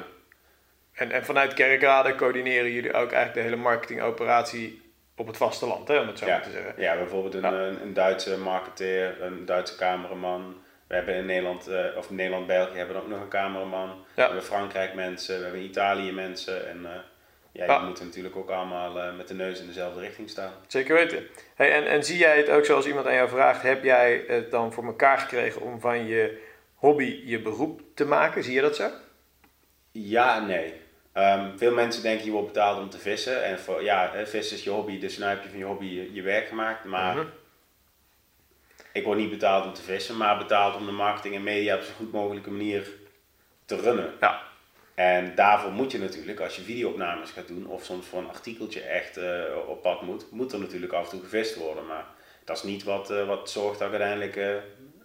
En, en vanuit Kerkrade coördineren jullie ook eigenlijk de hele marketingoperatie op het vasteland, hè, om het zo Ja. maar te zeggen. Ja, bijvoorbeeld een, Ja. een, een Duitse marketeer, een Duitse cameraman. We hebben in Nederland, eh, of Nederland-België hebben we ook nog een cameraman. We hebben Frankrijk mensen, we hebben Italië mensen. En eh, ja, die moeten natuurlijk ook allemaal eh, met de neus in dezelfde richting staan. Zeker weten. Hey, en, en zie jij het ook zoals iemand aan jou vraagt, heb jij het dan voor elkaar gekregen om van je hobby je beroep te maken? Zie je dat zo? Ja en nee. Ehm, veel mensen denken je wordt betaald om te vissen. En voor, ja, vissen is je hobby, dus nu heb je van je hobby je, je werk gemaakt. Maar Mhm. ik word niet betaald om te vissen, maar betaald om de marketing en media op zo'n goed mogelijke manier te runnen. Ja. En daarvoor moet je natuurlijk, als je videoopnames gaat doen, of soms voor een artikeltje echt eh, op pad moet, moet er natuurlijk af en toe gevist worden. Maar dat is niet wat, eh, wat zorgt dat ik uiteindelijk eh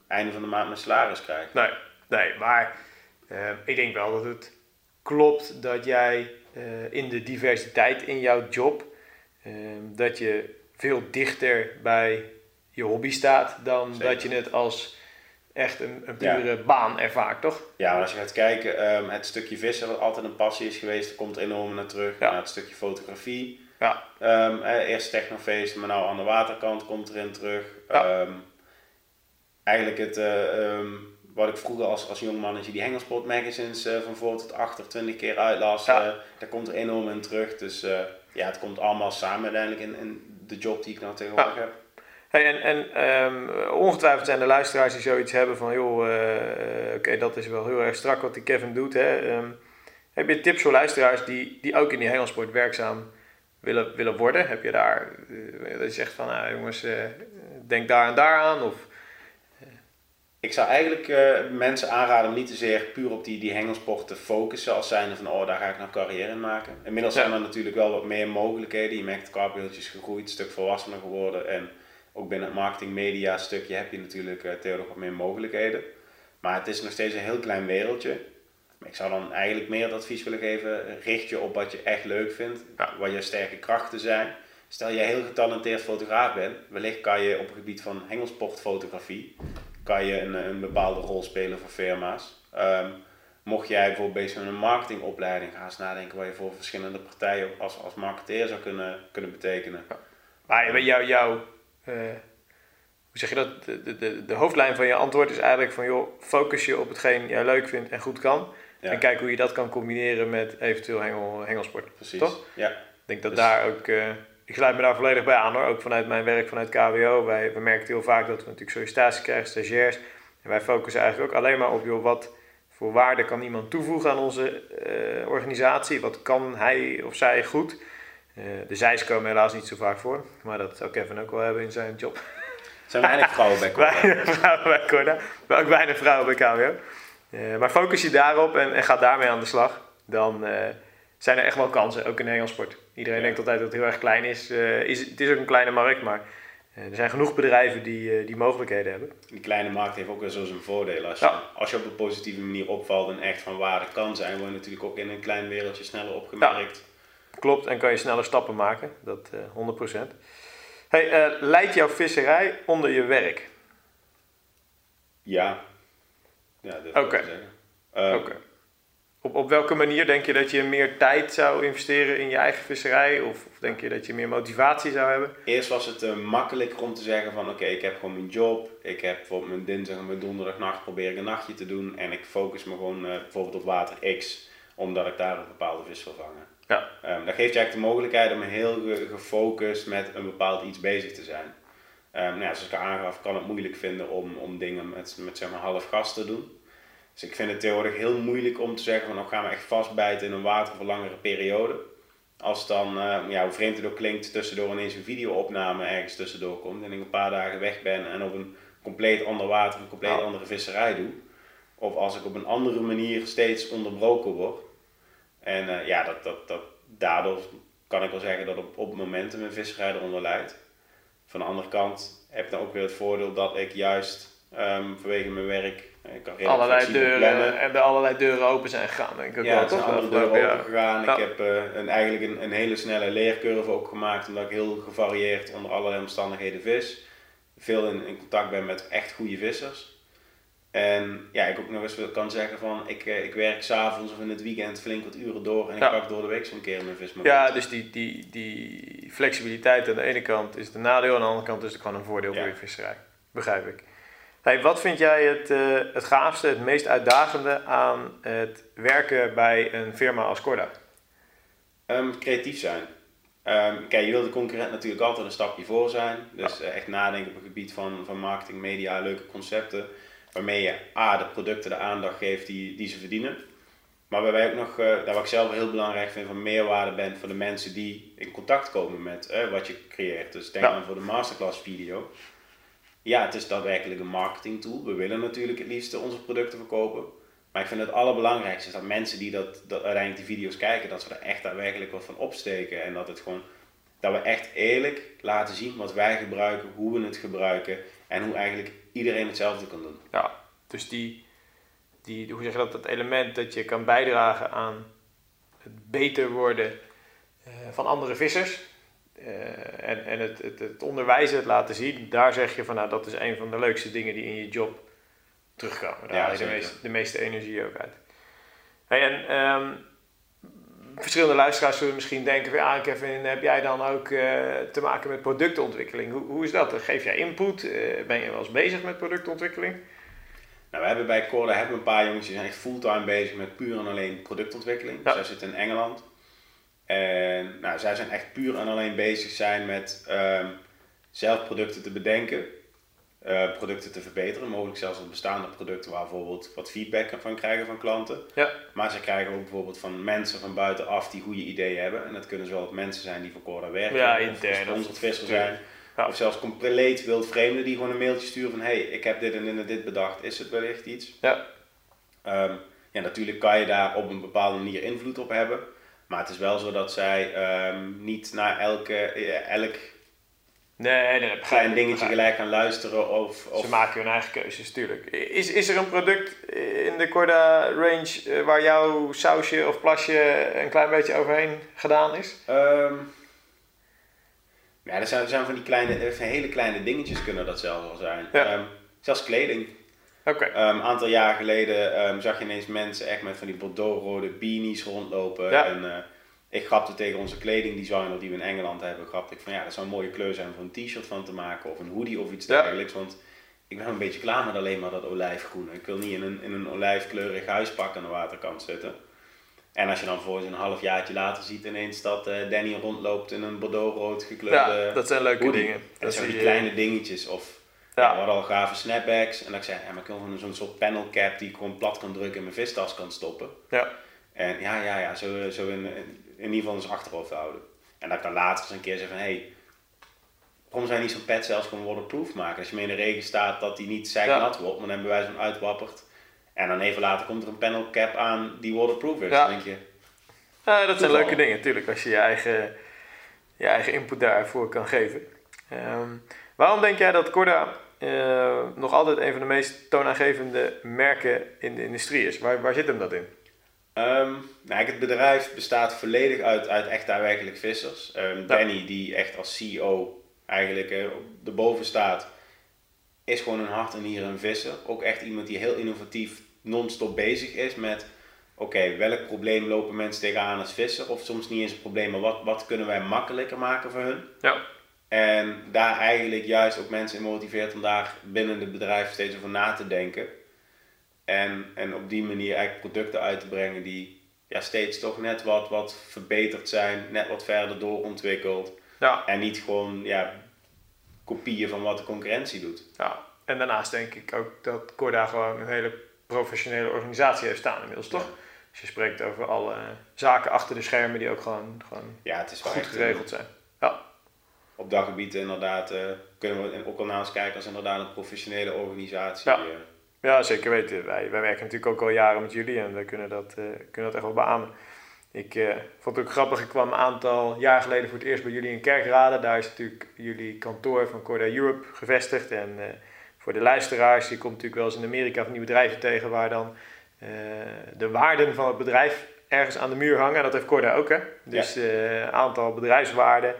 einde van de maand mijn salaris krijg. Nee, nee maar ik denk wel dat het klopt dat jij in de diversiteit in jouw job, eh, dat je veel dichter bij je hobby staat dan Zeker. dat je het als echt een, een Ja. pure baan ervaart, toch? Ja, maar als je gaat kijken, ehm, het stukje vissen wat altijd een passie is geweest, komt enorm naar terug. Ja. Naar het stukje fotografie. Ja. Ehm, eh, eerst technofeest, maar nou aan de waterkant komt erin terug. Ja. Ehm, eigenlijk het, eh, wat ik vroeger als, als jong mannetje die Hengelsport magazines eh, van voor tot achter 20 keer uitlas, Ja. eh, daar komt er enorm in terug. Dus ja, het komt allemaal samen uiteindelijk in, in de job die ik nou tegenwoordig heb. Hey, en en ehm, ongetwijfeld zijn er luisteraars die zoiets hebben van, joh, eh, oké, dat is wel heel erg strak wat die Kevin doet. Hè? Ehm, heb je tips voor luisteraars die, die ook in die hengelsport werkzaam willen, willen worden? Heb je daar, eh, dat je zegt van, nou jongens, eh, denk daar en daar aan? Of, Ik zou eigenlijk mensen aanraden om niet te zeer puur op die, die hengelsport te focussen als zijnde van oh daar ga ik nou carrière in maken. Inmiddels Ja. zijn er natuurlijk wel wat meer mogelijkheden. Je merkt carpiootje is gegroeid, een stuk volwassener geworden en ook binnen het marketing media stukje heb je natuurlijk uh, tegenwoordig wat meer mogelijkheden. Maar het is nog steeds een heel klein wereldje. Maar ik zou dan eigenlijk meer het advies willen geven, richt je op wat je echt leuk vindt, Ja. wat je sterke krachten zijn. Stel je heel getalenteerd fotograaf bent, wellicht kan je op het gebied van hengelsportfotografie kan je een, een bepaalde rol spelen voor firma's. Ehm, mocht jij bijvoorbeeld bezig met een marketingopleiding, ga eens nadenken wat je voor verschillende partijen als, als marketeer zou kunnen, kunnen betekenen. maar jou, eh, hoe zeg je dat, de, de- de, hoofdlijn van je antwoord is eigenlijk van, joh, focus je op hetgeen jij leuk vindt en goed kan. Ja, En kijk hoe je dat kan combineren met eventueel hengel, hengelsport. precies. toch? Ja, Ik denk dat Dus- daar ook, eh, ik sluit me daar volledig bij aan hoor, ook vanuit mijn werk vanuit KWO. Wij, we merken heel vaak dat we natuurlijk sollicitaties krijgen, stagiairs. En wij focussen eigenlijk ook alleen maar op, joh, wat voor waarde kan iemand toevoegen aan onze eh, organisatie? Wat kan hij of zij goed? Eh, de zijs komen helaas niet zo vaak voor, maar dat zou Kevin ook wel hebben in zijn job. Er zijn weinig vrouwen bij Corda. Weinig vrouwen bij Corda, maar ook weinig vrouwen bij KWO. Eh, maar focus je daarop en, en ga daarmee aan de slag. Dan eh, zijn er echt wel kansen, ook in de hengelsport. Iedereen Ja. denkt altijd dat het heel erg klein is. Is het is ook een kleine markt, maar er zijn genoeg bedrijven die, die mogelijkheden hebben. Die kleine markt heeft ook weer zo zijn voordelen. Als je, Ja. als je op een positieve manier opvalt en echt van waarde kan zijn, word je natuurlijk ook in een klein wereldje sneller opgemerkt. Klopt, en kan je sneller stappen maken. Dat eh 100%. Hey, eh, leidt jouw visserij onder je werk? Ja. Ja, dat Oké. wil ik zeggen. Eh, Oké. Op, op welke manier denk je dat je meer tijd zou investeren in je eigen visserij? Of, of denk je dat je meer motivatie zou hebben? Eerst was het eh, makkelijker om te zeggen van oké, ik heb gewoon mijn job. Ik heb bijvoorbeeld mijn dinsdag en mijn donderdagnacht probeer ik een nachtje te doen. En ik focus me gewoon bijvoorbeeld op water X, omdat ik daar een bepaalde vis wil vangen. Ja. Ehm, dat geeft je eigenlijk de mogelijkheid om heel ge- gefocust met een bepaald iets bezig te zijn. Ehm, nou ja, zoals ik al aangaf, kan het moeilijk vinden om, om dingen met, met zeg maar half gas te doen. Dus ik vind het tegenwoordig heel moeilijk om te zeggen van nou gaan we echt vastbijten in een water voor langere periode. Als dan, eh, ja, hoe vreemd het ook klinkt, tussendoor ineens een videoopname ergens tussendoor komt en ik een paar dagen weg ben en op een compleet ander water, een compleet Ja. andere visserij doe. Of als ik op een andere manier steeds onderbroken word. En eh, ja, dat, dat, dat, daardoor kan ik wel zeggen dat op, op momenten mijn visserij eronder leidt. Van de andere kant heb ik dan ook weer het voordeel dat ik juist ehm, vanwege mijn werk, eh, ik kan redelijk allerlei deuren, plannen. en er allerlei deuren open zijn gegaan, denk ik ook Ja, wel, zijn toch? andere deuren open gegaan. Ja. Ik heb eh, een, eigenlijk een, een hele snelle leercurve ook gemaakt, omdat ik heel gevarieerd onder allerlei omstandigheden vis. Veel in, in contact ben met echt goede vissers. En ja, ik ook nog eens kan zeggen van ik, eh, ik werk s'avonds of in het weekend flink wat uren door en ik pak door de week zo'n keer mijn vis. maar Ja, dus die, die, die flexibiliteit aan de ene kant is een nadeel, aan de andere kant is het gewoon een voordeel voor je visserij. Begrijp ik. Hey, wat vind jij het, eh, het gaafste, het meest uitdagende aan het werken bij een firma als Corda? Ehm, creatief zijn. Ehm, kijk, je wil de concurrent natuurlijk altijd een stapje voor zijn. Dus eh, echt nadenken op het gebied van, van marketing, media, leuke concepten. Waarmee je A, de producten de aandacht geeft die, die ze verdienen. Maar waarbij ook nog, eh daar wat ik zelf heel belangrijk vind, van meerwaarde bent voor de mensen die in contact komen met eh, wat je creëert. Dus denk Ja. dan voor de masterclass video. Ja, het is daadwerkelijk een marketing tool. We willen natuurlijk het liefst onze producten verkopen. Maar ik vind het allerbelangrijkste is dat mensen die dat, dat uiteindelijk die video's kijken, dat ze er echt daadwerkelijk wat van opsteken. En dat het gewoon, dat we echt eerlijk laten zien wat wij gebruiken, hoe we het gebruiken en hoe eigenlijk iedereen hetzelfde kan doen. Ja, dus die, die, hoe zeg je dat, dat element dat je kan bijdragen aan het beter worden eh, van andere vissers. eh, en en het, het, het onderwijzen, het laten zien, daar zeg je van nou dat is een van de leukste dingen die in je job terugkomen. Daar Ja, haal je de, meeste, de meeste energie ook uit. Hey, en ehm, verschillende luisteraars zullen misschien denken van ja Kevin, heb jij dan ook eh, te maken met productontwikkeling? Hoe, hoe is dat? Geef jij input? Eh, ben je wel eens bezig met productontwikkeling? Nou, we hebben bij Corda hebben een paar jongens die zijn echt fulltime bezig met puur en alleen productontwikkeling. Ja. Zij zitten in Engeland. En nou, zij zijn echt puur en alleen bezig zijn met ehm, zelf producten te bedenken, eh, producten te verbeteren, mogelijk zelfs wat bestaande producten waar bijvoorbeeld wat feedback van krijgen van klanten. Ja. Maar ze krijgen ook bijvoorbeeld van mensen van buitenaf die goede ideeën hebben. En dat kunnen zowel mensen zijn die voor Corda werken, Ja, of intern, of- visser zijn. Ja. Of zelfs compleet wild vreemden die gewoon een mailtje sturen van hey, ik heb dit en dit en dit bedacht, is het wellicht iets? Ja. Ehm, ja, natuurlijk kan je daar op een bepaalde manier invloed op hebben. Maar het is wel zo dat zij ehm, niet naar elke, eh, elk Nee, nee, begrijp klein ik, dingetje begrijp gelijk gaan luisteren. Of, of Ze maken hun eigen keuzes, tuurlijk. Is, is er een product in de Corda range eh, waar jouw sausje of plasje een klein beetje overheen gedaan is? Ehm, ja, er zijn, er zijn van die kleine, van hele kleine dingetjes kunnen dat zelfs al zijn. Ja. Ehm, zelfs kleding. Oké. Ehm, een aantal jaar geleden ehm, zag je ineens mensen echt met van die bordeauxrode beanies rondlopen. Ja. En eh, ik grapte tegen onze kledingdesigner die we in Engeland hebben, grapte ik van ja, dat zou een mooie kleur zijn voor een t-shirt van te maken of een hoodie of iets Ja. dergelijks. Want ik ben een beetje klaar met alleen maar dat olijfgroen. Ik wil niet in een, in een olijfkleurig huispak aan de waterkant zitten. En als je dan voor een half jaartje later ziet ineens dat eh, Danny rondloopt in een bordeauxrood gekleurde Ja, dat zijn leuke hoodie. dingen. Dat zijn die je- kleine dingetjes. Of Ja. hadden al gave snapbacks. En dat ik zei, ja, maar ik wil gewoon zo'n soort panel cap die ik gewoon plat kan drukken en mijn vistas kan stoppen. Ja. En ja, ja, ja, zo, zo in, in ieder geval in zijn achterhoofd houden. En dat ik dan later eens een keer zeg van, hé, hey, waarom je niet zo'n pet zelfs gewoon waterproof maken? Als je mee in de regen staat, dat die niet zeiknat wordt, maar dan hebben wij zo'n uitwapperd. En dan even later komt er een panel cap aan die waterproof is. Ja. Denk je, Ja, dat zijn leuke dingen, natuurlijk, als je je eigen, je eigen input daarvoor kan geven. Ehm, waarom denk jij dat Corda eh, nog altijd een van de meest toonaangevende merken in de industrie is? Waar, waar zit hem dat in? Ehm, nou, het bedrijf bestaat volledig uit, uit echt daadwerkelijk vissers. Ehm, Danny, die echt als CEO eigenlijk eh, erboven staat, is gewoon een hart en nieren een visser. Ook echt iemand die heel innovatief non-stop bezig is met... Oké, welk probleem lopen mensen tegenaan als visser? Of soms niet eens een probleem, maar wat, wat kunnen wij makkelijker maken voor hun? Ja. En daar eigenlijk juist ook mensen in motiveert om daar binnen het bedrijf steeds over na te denken. En, en op die manier eigenlijk producten uit te brengen die ja, steeds toch net wat, wat verbeterd zijn, net wat verder doorontwikkeld. Ja. En niet gewoon ja, kopieën van wat de concurrentie doet. ja. En daarnaast denk ik ook dat Corda gewoon een hele professionele organisatie heeft staan inmiddels, toch? Ja. Als je spreekt over alle zaken achter de schermen die ook gewoon, gewoon Ja, het is goed geregeld zijn. Ja. Op dat gebied inderdaad eh, kunnen we ook al naar ons kijken als inderdaad een professionele organisatie. Ja. eh. Ja, zeker weten. Wij, wij werken natuurlijk ook al jaren met jullie en we kunnen dat, eh, kunnen dat echt wel beamen. Ik eh, vond het ook grappig, ik kwam een aantal jaar geleden voor het eerst bij jullie in Kerkrade. Daar is natuurlijk jullie kantoor van Corda Europe gevestigd. En eh, voor de luisteraars, je komt natuurlijk wel eens in Amerika van die bedrijven tegen waar dan de waarden van het bedrijf ergens aan de muur hangen. En dat heeft Corda ook, hè? Dus een aantal bedrijfswaarden,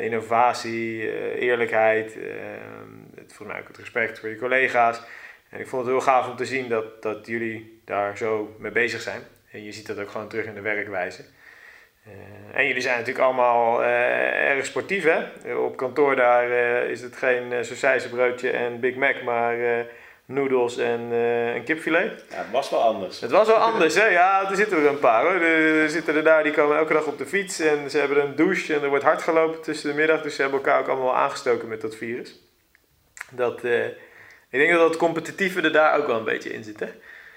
innovatie, eerlijkheid, eh, het, volgens mij ook het respect voor je collega's. En ik vond het heel gaaf om te zien dat, dat jullie daar zo mee bezig zijn. En je ziet dat ook gewoon terug in de werkwijze. Uh, en jullie zijn natuurlijk allemaal uh, erg sportief, hè? Op kantoor daar uh, is het geen uh, broodje en Big Mac, maar noedels en een kipfilet. Ja, het was wel anders. Het was wel anders, hè? Ja, er zitten er een paar, hoor. Er zitten er daar, die komen elke dag op de fiets en ze hebben een douche en er wordt hard gelopen tussen de middag. Dus ze hebben elkaar ook allemaal aangestoken met dat virus. Dat, ik denk dat dat competitieve er daar ook wel een beetje in zit, hè?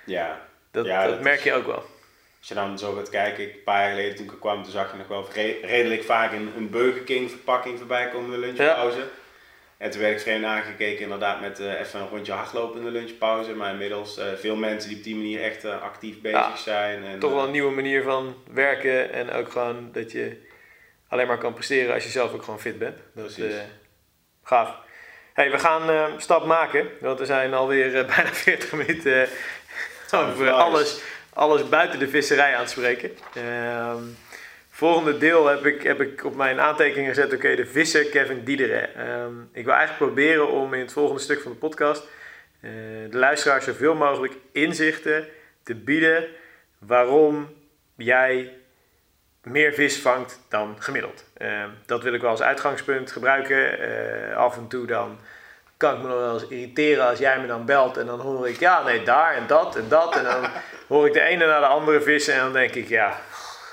Ja. Dat, ja, dat, merk je ook wel. Als je dan zo gaat kijken, een paar jaar geleden toen ik kwam, toen zag je nog wel redelijk vaak een, een Burger King verpakking voorbij komen in de lunchpauze. Ja. En toen werd ik vreemd aangekeken inderdaad met uh, even een rondje hardlopen in de lunchpauze. Maar inmiddels uh, veel mensen die op die manier echt uh, actief bezig ja, zijn. En, toch wel een nieuwe manier van werken en ook gewoon dat je alleen maar kan presteren als je zelf ook gewoon fit bent. Dat is gaaf. Hey, we gaan een stap maken, want we zijn alweer bijna 40 minuten over alles alles buiten de visserij aan het spreken. Uh, volgende deel heb ik, heb ik op mijn aantekeningen gezet, oké, de visser Kevin Diederen. Uh, ik wil eigenlijk proberen om in het volgende stuk van de podcast de luisteraar zoveel mogelijk inzichten te bieden waarom jij meer vis vangt dan gemiddeld. Ehm, dat wil ik wel als uitgangspunt gebruiken. Eh, af en toe dan kan ik me nog wel eens irriteren als jij me dan belt en dan hoor ik, ja, nee, daar en dat en dat. En dan hoor ik de ene naar de andere vissen en dan denk ik, ja,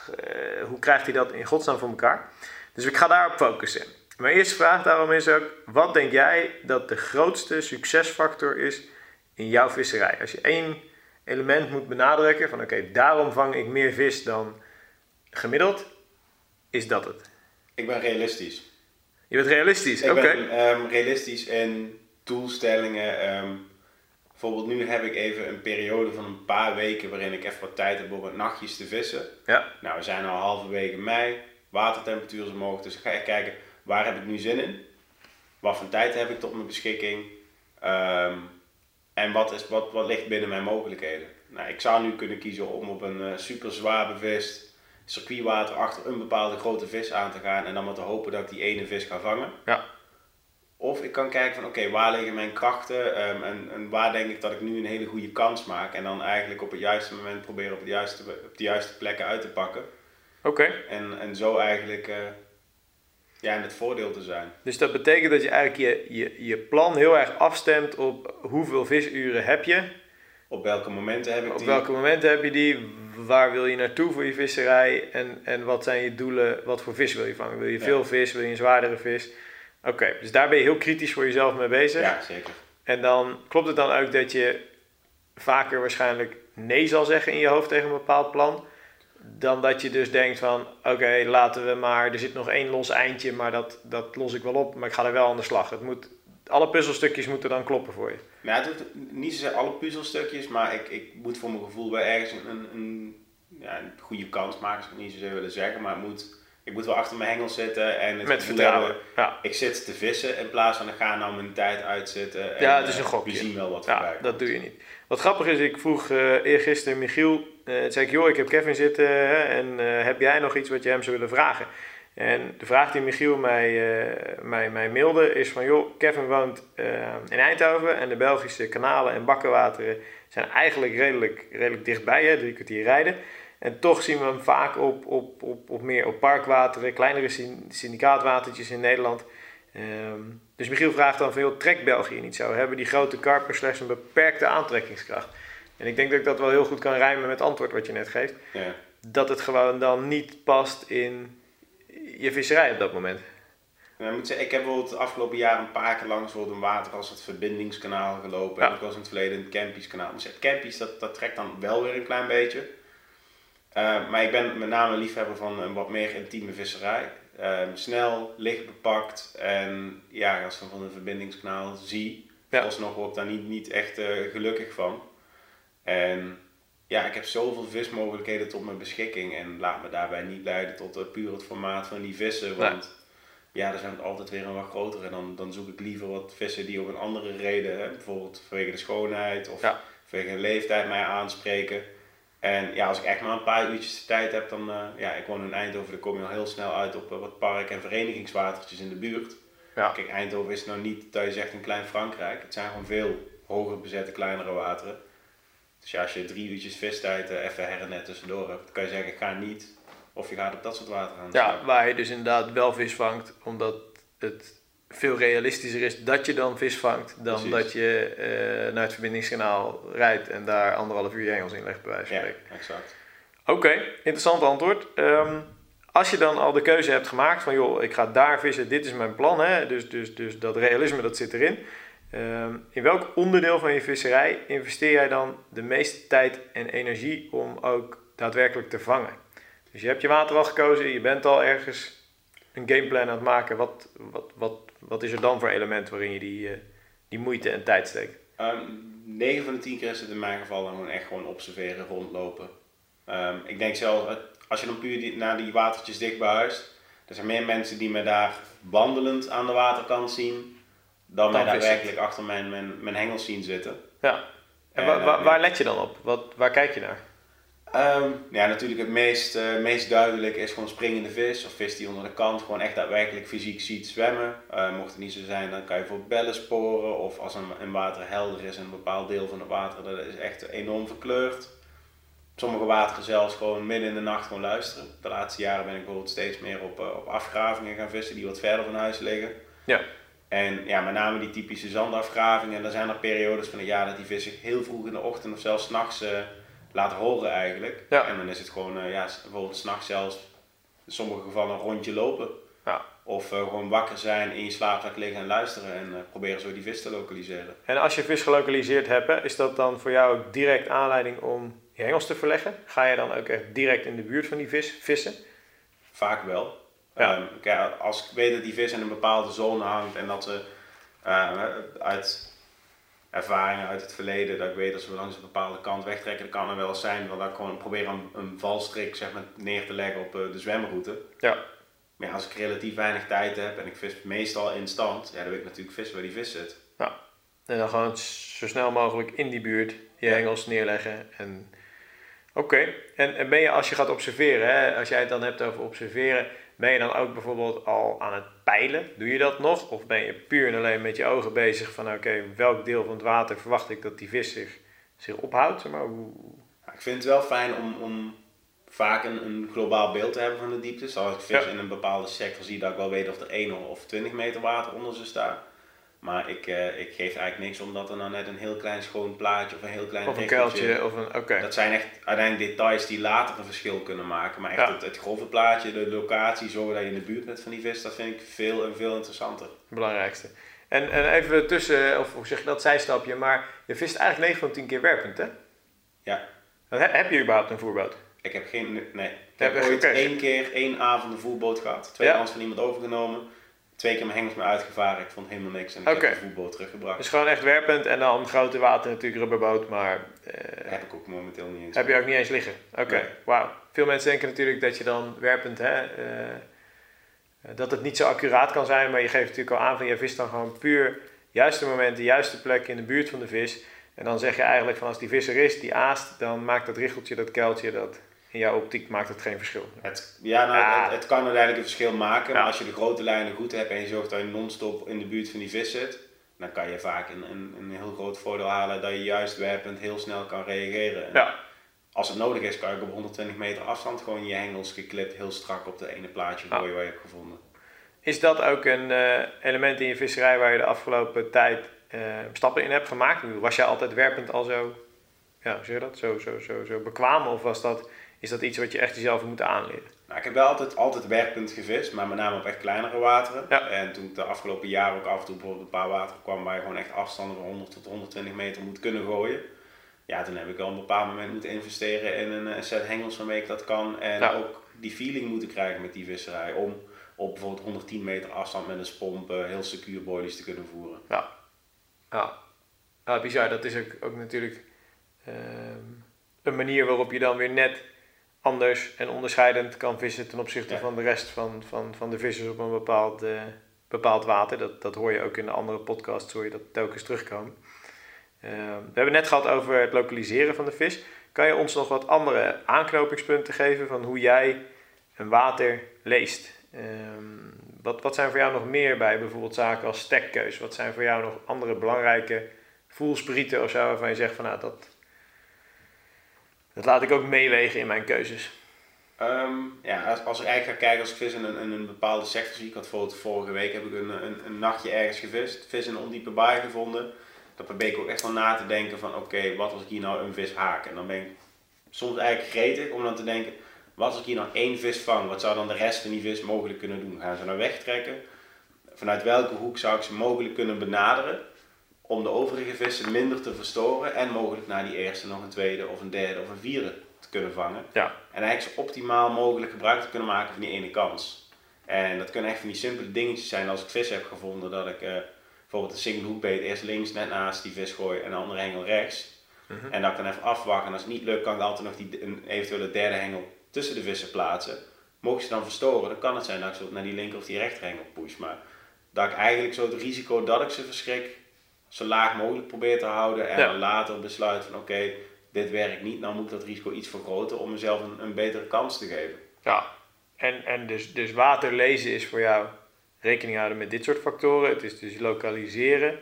uh, hoe krijgt hij dat in godsnaam voor elkaar? Dus ik ga daarop focussen. Mijn eerste vraag daarom is ook, wat denk jij dat de grootste succesfactor is in jouw visserij? Als je één element moet benadrukken van oké, daarom vang ik meer vis dan gemiddeld, is dat het? Ik ben realistisch. Je bent realistisch, oké. Ik ben um, realistisch in doelstellingen. Um, bijvoorbeeld nu heb ik even een periode van een paar weken waarin ik even wat tijd heb om wat nachtjes te vissen. Ja. Nou, we zijn al halverwege mei, watertemperatuur is omhoog, dus ik ga echt kijken waar heb ik nu zin in? Wat voor tijd heb ik tot mijn beschikking? Um, en wat, is, wat, wat ligt binnen mijn mogelijkheden? Nou, ik zou nu kunnen kiezen om op een uh, super zwaar bevist circuitwater achter een bepaalde grote vis aan te gaan en dan maar te hopen dat ik die ene vis ga vangen. Ja. Of ik kan kijken van oké, waar liggen mijn krachten um, en, en, waar denk ik dat ik nu een hele goede kans maak. En dan eigenlijk op het juiste moment proberen op, het juiste, op de juiste plekken uit te pakken. Oké. En, en zo eigenlijk uh, ja, in het voordeel te zijn. Dus dat betekent dat je eigenlijk je, je, je plan heel erg afstemt op hoeveel visuren heb je. Op welke momenten heb ik die? Op welke momenten heb je die? waar wil je naartoe voor je visserij en, en wat zijn je doelen, wat voor vis wil je vangen? Wil je veel vis, wil je een zwaardere vis? Oké, dus daar ben je heel kritisch voor jezelf mee bezig. Ja, zeker. En dan klopt het dan ook dat je vaker waarschijnlijk nee zal zeggen in je hoofd tegen een bepaald plan, dan dat je dus denkt van oké, laten we maar, er zit nog één los eindje, maar dat, dat los ik wel op, maar ik ga er wel aan de slag. Het moet, alle puzzelstukjes moeten dan kloppen voor je. Nou, het niet zozeer alle puzzelstukjes, maar ik, ik moet voor mijn gevoel wel ergens een, een, ja, een goede kans maken, zou ik niet zozeer willen zeggen, maar het moet, ik moet wel achter mijn hengel zitten en het Met vertrouwen. Ja. Ik zit te vissen in plaats van ik ga nou mijn tijd uitzitten. En, ja, het is een gokje. We zien wel wat ja, voorbij dat doe je niet. Wat grappig is, ik vroeg uh, eergisteren Michiel, uh, zei ik, joh, ik heb Kevin zitten hè, en uh, heb jij nog iets wat je hem zou willen vragen? En de vraag die Michiel mij, uh, mij, mij mailde is van, joh, Kevin woont uh, in Eindhoven en de Belgische kanalen en bakkenwateren zijn eigenlijk redelijk, redelijk dichtbij, hè, drie kwartier rijden. En toch zien we hem vaak op, op, op, op meer op parkwateren, kleinere syndicaatwatertjes in Nederland. Um, dus Michiel vraagt dan van, joh, trekt België niet zo? Hebben die grote karpers slechts een beperkte aantrekkingskracht? En ik denk dat ik dat wel heel goed kan rijmen met het antwoord wat je net geeft. Ja. Dat het gewoon dan niet past in je visserij op dat moment? Nou, ik, moet zeggen, ik heb bijvoorbeeld het afgelopen jaar een paar keer langs een water als het verbindingskanaal gelopen. Ja. En ik was in het verleden het Campies-kanaal. Dus het Campies, dat, dat trekt dan wel weer een klein beetje. Uh, maar ik ben met name liefhebber van een wat meer intieme visserij. Uh, snel, licht bepakt. En ja, als ik van een verbindingskanaal zie, ja. alsnog word ik daar niet, niet echt uh, gelukkig van. En ja, ik heb zoveel vismogelijkheden tot mijn beschikking. En laat me daarbij niet leiden tot uh, puur het formaat van die vissen. Want ja, er zijn het altijd weer een wat grotere. En dan, dan zoek ik liever wat vissen die op een andere reden, hè, bijvoorbeeld vanwege de schoonheid of ja. vanwege de leeftijd mij aanspreken. En ja, als ik echt maar een paar uurtjes de tijd heb, dan, uh, ja, ik woon in Eindhoven, dan kom je al heel snel uit op uh, wat park- en verenigingswatertjes in de buurt. Ja. Kijk, Eindhoven is nou niet dat je zegt een klein Frankrijk. Het zijn gewoon veel hoger bezette kleinere wateren. Dus ja, als je drie uurtjes vistijd uh, even her en net tussendoor hebt, kan je zeggen ik ga niet. Of je gaat op dat soort water aan. Ja, waar je dus inderdaad wel vis vangt, omdat het veel realistischer is dat je dan vis vangt dan dat je uh, naar het verbindingskanaal rijdt en daar anderhalf uur je hengels in legt bij wijze van spreken. Ja, exact. Oké, interessant antwoord. Um, als je dan al de keuze hebt gemaakt van joh, ik ga daar vissen, dit is mijn plan, hè? Dus, dus, dus dat realisme dat zit erin. Um, in welk onderdeel van je visserij investeer jij dan de meeste tijd en energie om ook daadwerkelijk te vangen? Dus je hebt je water al gekozen, je bent al ergens een gameplan aan het maken. Wat, wat, wat, wat is er dan voor element waarin je die, uh, die moeite en tijd steekt? Um, ehm, 9 van de 10 keer is het in mijn geval gewoon echt gewoon observeren, rondlopen. Um, ik denk zelf, als je dan puur naar die watertjes dicht er zijn meer mensen die me daar wandelend aan de waterkant zien, dan, mij daadwerkelijk achter mijn, mijn, mijn hengels zien zitten. Ja. En, en waar, waar let je dan op? Wat, waar kijk je naar? Um, ja, natuurlijk het meest, uh, meest duidelijk is gewoon springende vis of vis die onder de kant gewoon echt daadwerkelijk fysiek ziet zwemmen. Uh, mocht het niet zo zijn, dan kan je voor bellen sporen of als een, een water helder is en een bepaald deel van het water dat is echt enorm verkleurd. Sommige wateren zelfs gewoon midden in de nacht gewoon luisteren. De laatste jaren ben ik bijvoorbeeld steeds meer op, uh, op afgravingen gaan vissen die wat verder van huis liggen. Ja. En ja, met name die typische zandafgravingen. En dan zijn er periodes van het jaar dat die vis zich heel vroeg in de ochtend of zelfs s'nachts uh, laten horen eigenlijk. Ja. En dan is het gewoon, uh, ja, bijvoorbeeld s'nachts zelfs in sommige gevallen een rondje lopen. Ja. Of uh, gewoon wakker zijn, in je slaapzak liggen en luisteren en proberen zo die vis te lokaliseren. En als je vis gelokaliseerd hebt, is dat dan voor jou ook direct aanleiding om je hengels te verleggen? Ga je dan ook echt direct in de buurt van die vis vissen? Vaak wel. Ja. Um, als ik weet dat die vis in een bepaalde zone hangt en dat ze uh, uit ervaringen uit het verleden, dat ik weet dat ze langs een bepaalde kant wegtrekken, dat kan er wel eens zijn dat ik gewoon probeer een, een valstrik zeg maar, neer te leggen op uh, de zwemroute. Ja. Maar ja, als ik relatief weinig tijd heb en ik vis meestal in stand, ja, dan weet ik natuurlijk vissen waar die vis zit. Ja. En dan gewoon zo snel mogelijk in die buurt je hengels neerleggen en Oké, en, en ben je als je gaat observeren, hè, als jij het dan hebt over observeren, ben je dan ook bijvoorbeeld al aan het peilen? Doe je dat nog? Of ben je puur en alleen met je ogen bezig van oké, welk deel van het water verwacht ik dat die vis zich, zich ophoudt? Maar, hoe... Ik vind het wel fijn om, om vaak een, een globaal beeld te hebben van de diepte. Als ik vis ja. in een bepaalde sector zie, dat ik wel weet of er 1 of 20 meter water onder ze staat. Maar ik, uh, ik geef eigenlijk niks omdat er nou net een heel klein schoon plaatje of een heel klein Of een kuiltje of een, oké. Okay. Dat zijn echt uiteindelijk details die later een verschil kunnen maken. Maar echt ja. het, het, grove plaatje, de locatie, zorgen dat je in de buurt bent van die vis, dat vind ik veel en veel interessanter. Belangrijkste. En, en even tussen, of hoe zeg je dat, zijstapje, maar je vist eigenlijk 9 van 10 keer werpend hè? Ja. Heb, heb je überhaupt een voerboot? Ik heb geen, nee. Ik heb, heb ooit één keer, één avond een voerboot gehad. Twee ja. van iemand overgenomen twee keer mijn hengels mee uitgevaren. Ik vond helemaal niks en ik okay. heb de voetbal teruggebracht. Dus gewoon echt werpend en dan grote water natuurlijk rubberboot, maar... Uh, heb ik ook momenteel niet eens. Heb je ook niet eens liggen? Oké, okay. nee. wauw. Veel mensen denken natuurlijk dat je dan werpend, hè, uh, dat het niet zo accuraat kan zijn, maar je geeft natuurlijk al aan van je vist dan gewoon puur juiste moment, de juiste plek in de buurt van de vis. En dan zeg je eigenlijk van als die vis er is, die aast, dan maakt dat richeltje, dat kuiltje, dat in jouw optiek maakt het geen verschil. Het, ja, nou, ah. het, het, kan uiteindelijk een verschil maken, maar als je de grote lijnen goed hebt en je zorgt dat je non-stop in de buurt van die vis zit, dan kan je vaak een, een, een heel groot voordeel halen dat je juist werpend heel snel kan reageren. En. Als het nodig is, kan je op 120 meter afstand gewoon je hengels geklipt heel strak op de ene plaatje gooien waar je hebt gevonden. Is dat ook een uh, element in je visserij waar je de afgelopen tijd uh, stappen in hebt gemaakt? Was jij altijd werpend al zo, ja, zeg je dat, zo, zo, zo, zo bekwaam of was dat is dat iets wat je echt jezelf moet aanleren? Nou, ik heb wel altijd, altijd werkpunt gevist, maar met name op echt kleinere wateren. Ja. En toen ik de afgelopen jaren ook af en toe bijvoorbeeld een paar wateren kwam waar je gewoon echt afstanden van 100 tot 120 meter moet kunnen gooien. Ja, toen heb ik wel op een bepaald moment moeten investeren in een set hengels waarmee ik dat kan. En ook die feeling moeten krijgen met die visserij. Om op bijvoorbeeld 110 meter afstand met een spomp heel secuur boilies te kunnen voeren. Ja, ja. ja bizar. Dat is ook, ook natuurlijk uh, een manier waarop je dan weer net anders en onderscheidend kan vissen ten opzichte ja. van de rest van, van, van de vissers op een bepaald, uh, bepaald water. Dat, dat hoor je ook in de andere podcasts, hoor je dat telkens terugkomen. Uh, we hebben net gehad over het lokaliseren van de vis. Kan je ons nog wat andere aanknopingspunten geven van hoe jij een water leest? Uh, wat, wat zijn voor jou nog meer bij bijvoorbeeld zaken als stekkeus? Wat zijn voor jou nog andere belangrijke voelsprieten of zo waarvan je zegt van nou dat, dat laat ik ook meewegen in mijn keuzes? Ehm, ja, als, als ik eigenlijk ga kijken als ik vis in een, een bepaalde sector zie. Ik had bijvoorbeeld vorige week heb ik een, een, een nachtje ergens gevist. Vis in een ondiepe baai gevonden. Dan probeer ik ook echt wel na te denken van oké, wat als ik hier nou een vis haak? En dan ben ik soms eigenlijk gretig om dan te denken, wat als ik hier nou één vis vang? Wat zou dan de rest van die vis mogelijk kunnen doen? Gaan ze nou wegtrekken? Vanuit welke hoek zou ik ze mogelijk kunnen benaderen? Om de overige vissen minder te verstoren en mogelijk naar die eerste nog een tweede of een derde of een vierde te kunnen vangen. Ja. En eigenlijk zo optimaal mogelijk gebruik te kunnen maken van die ene kans. En dat kunnen echt van die simpele dingetjes zijn als ik vis heb gevonden, dat ik uh, bijvoorbeeld een single hoekbeet eerst links net naast die vis gooi en de andere hengel rechts. Mhm. En dat ik dan even afwacht en als het niet lukt kan ik altijd nog die, een eventuele derde hengel tussen de vissen plaatsen. Mocht ze dan verstoren, dan kan het zijn dat ik ze naar die linker of die rechterhengel push. Maar dat ik eigenlijk zo het risico dat ik ze verschrik zo laag mogelijk probeer te houden en Ja. dan later besluit van oké, dit werkt niet, dan moet ik dat risico iets vergroten om mezelf een, een betere kans te geven. Ja, en, en dus, dus water lezen is voor jou rekening houden met dit soort factoren. Het is dus lokaliseren.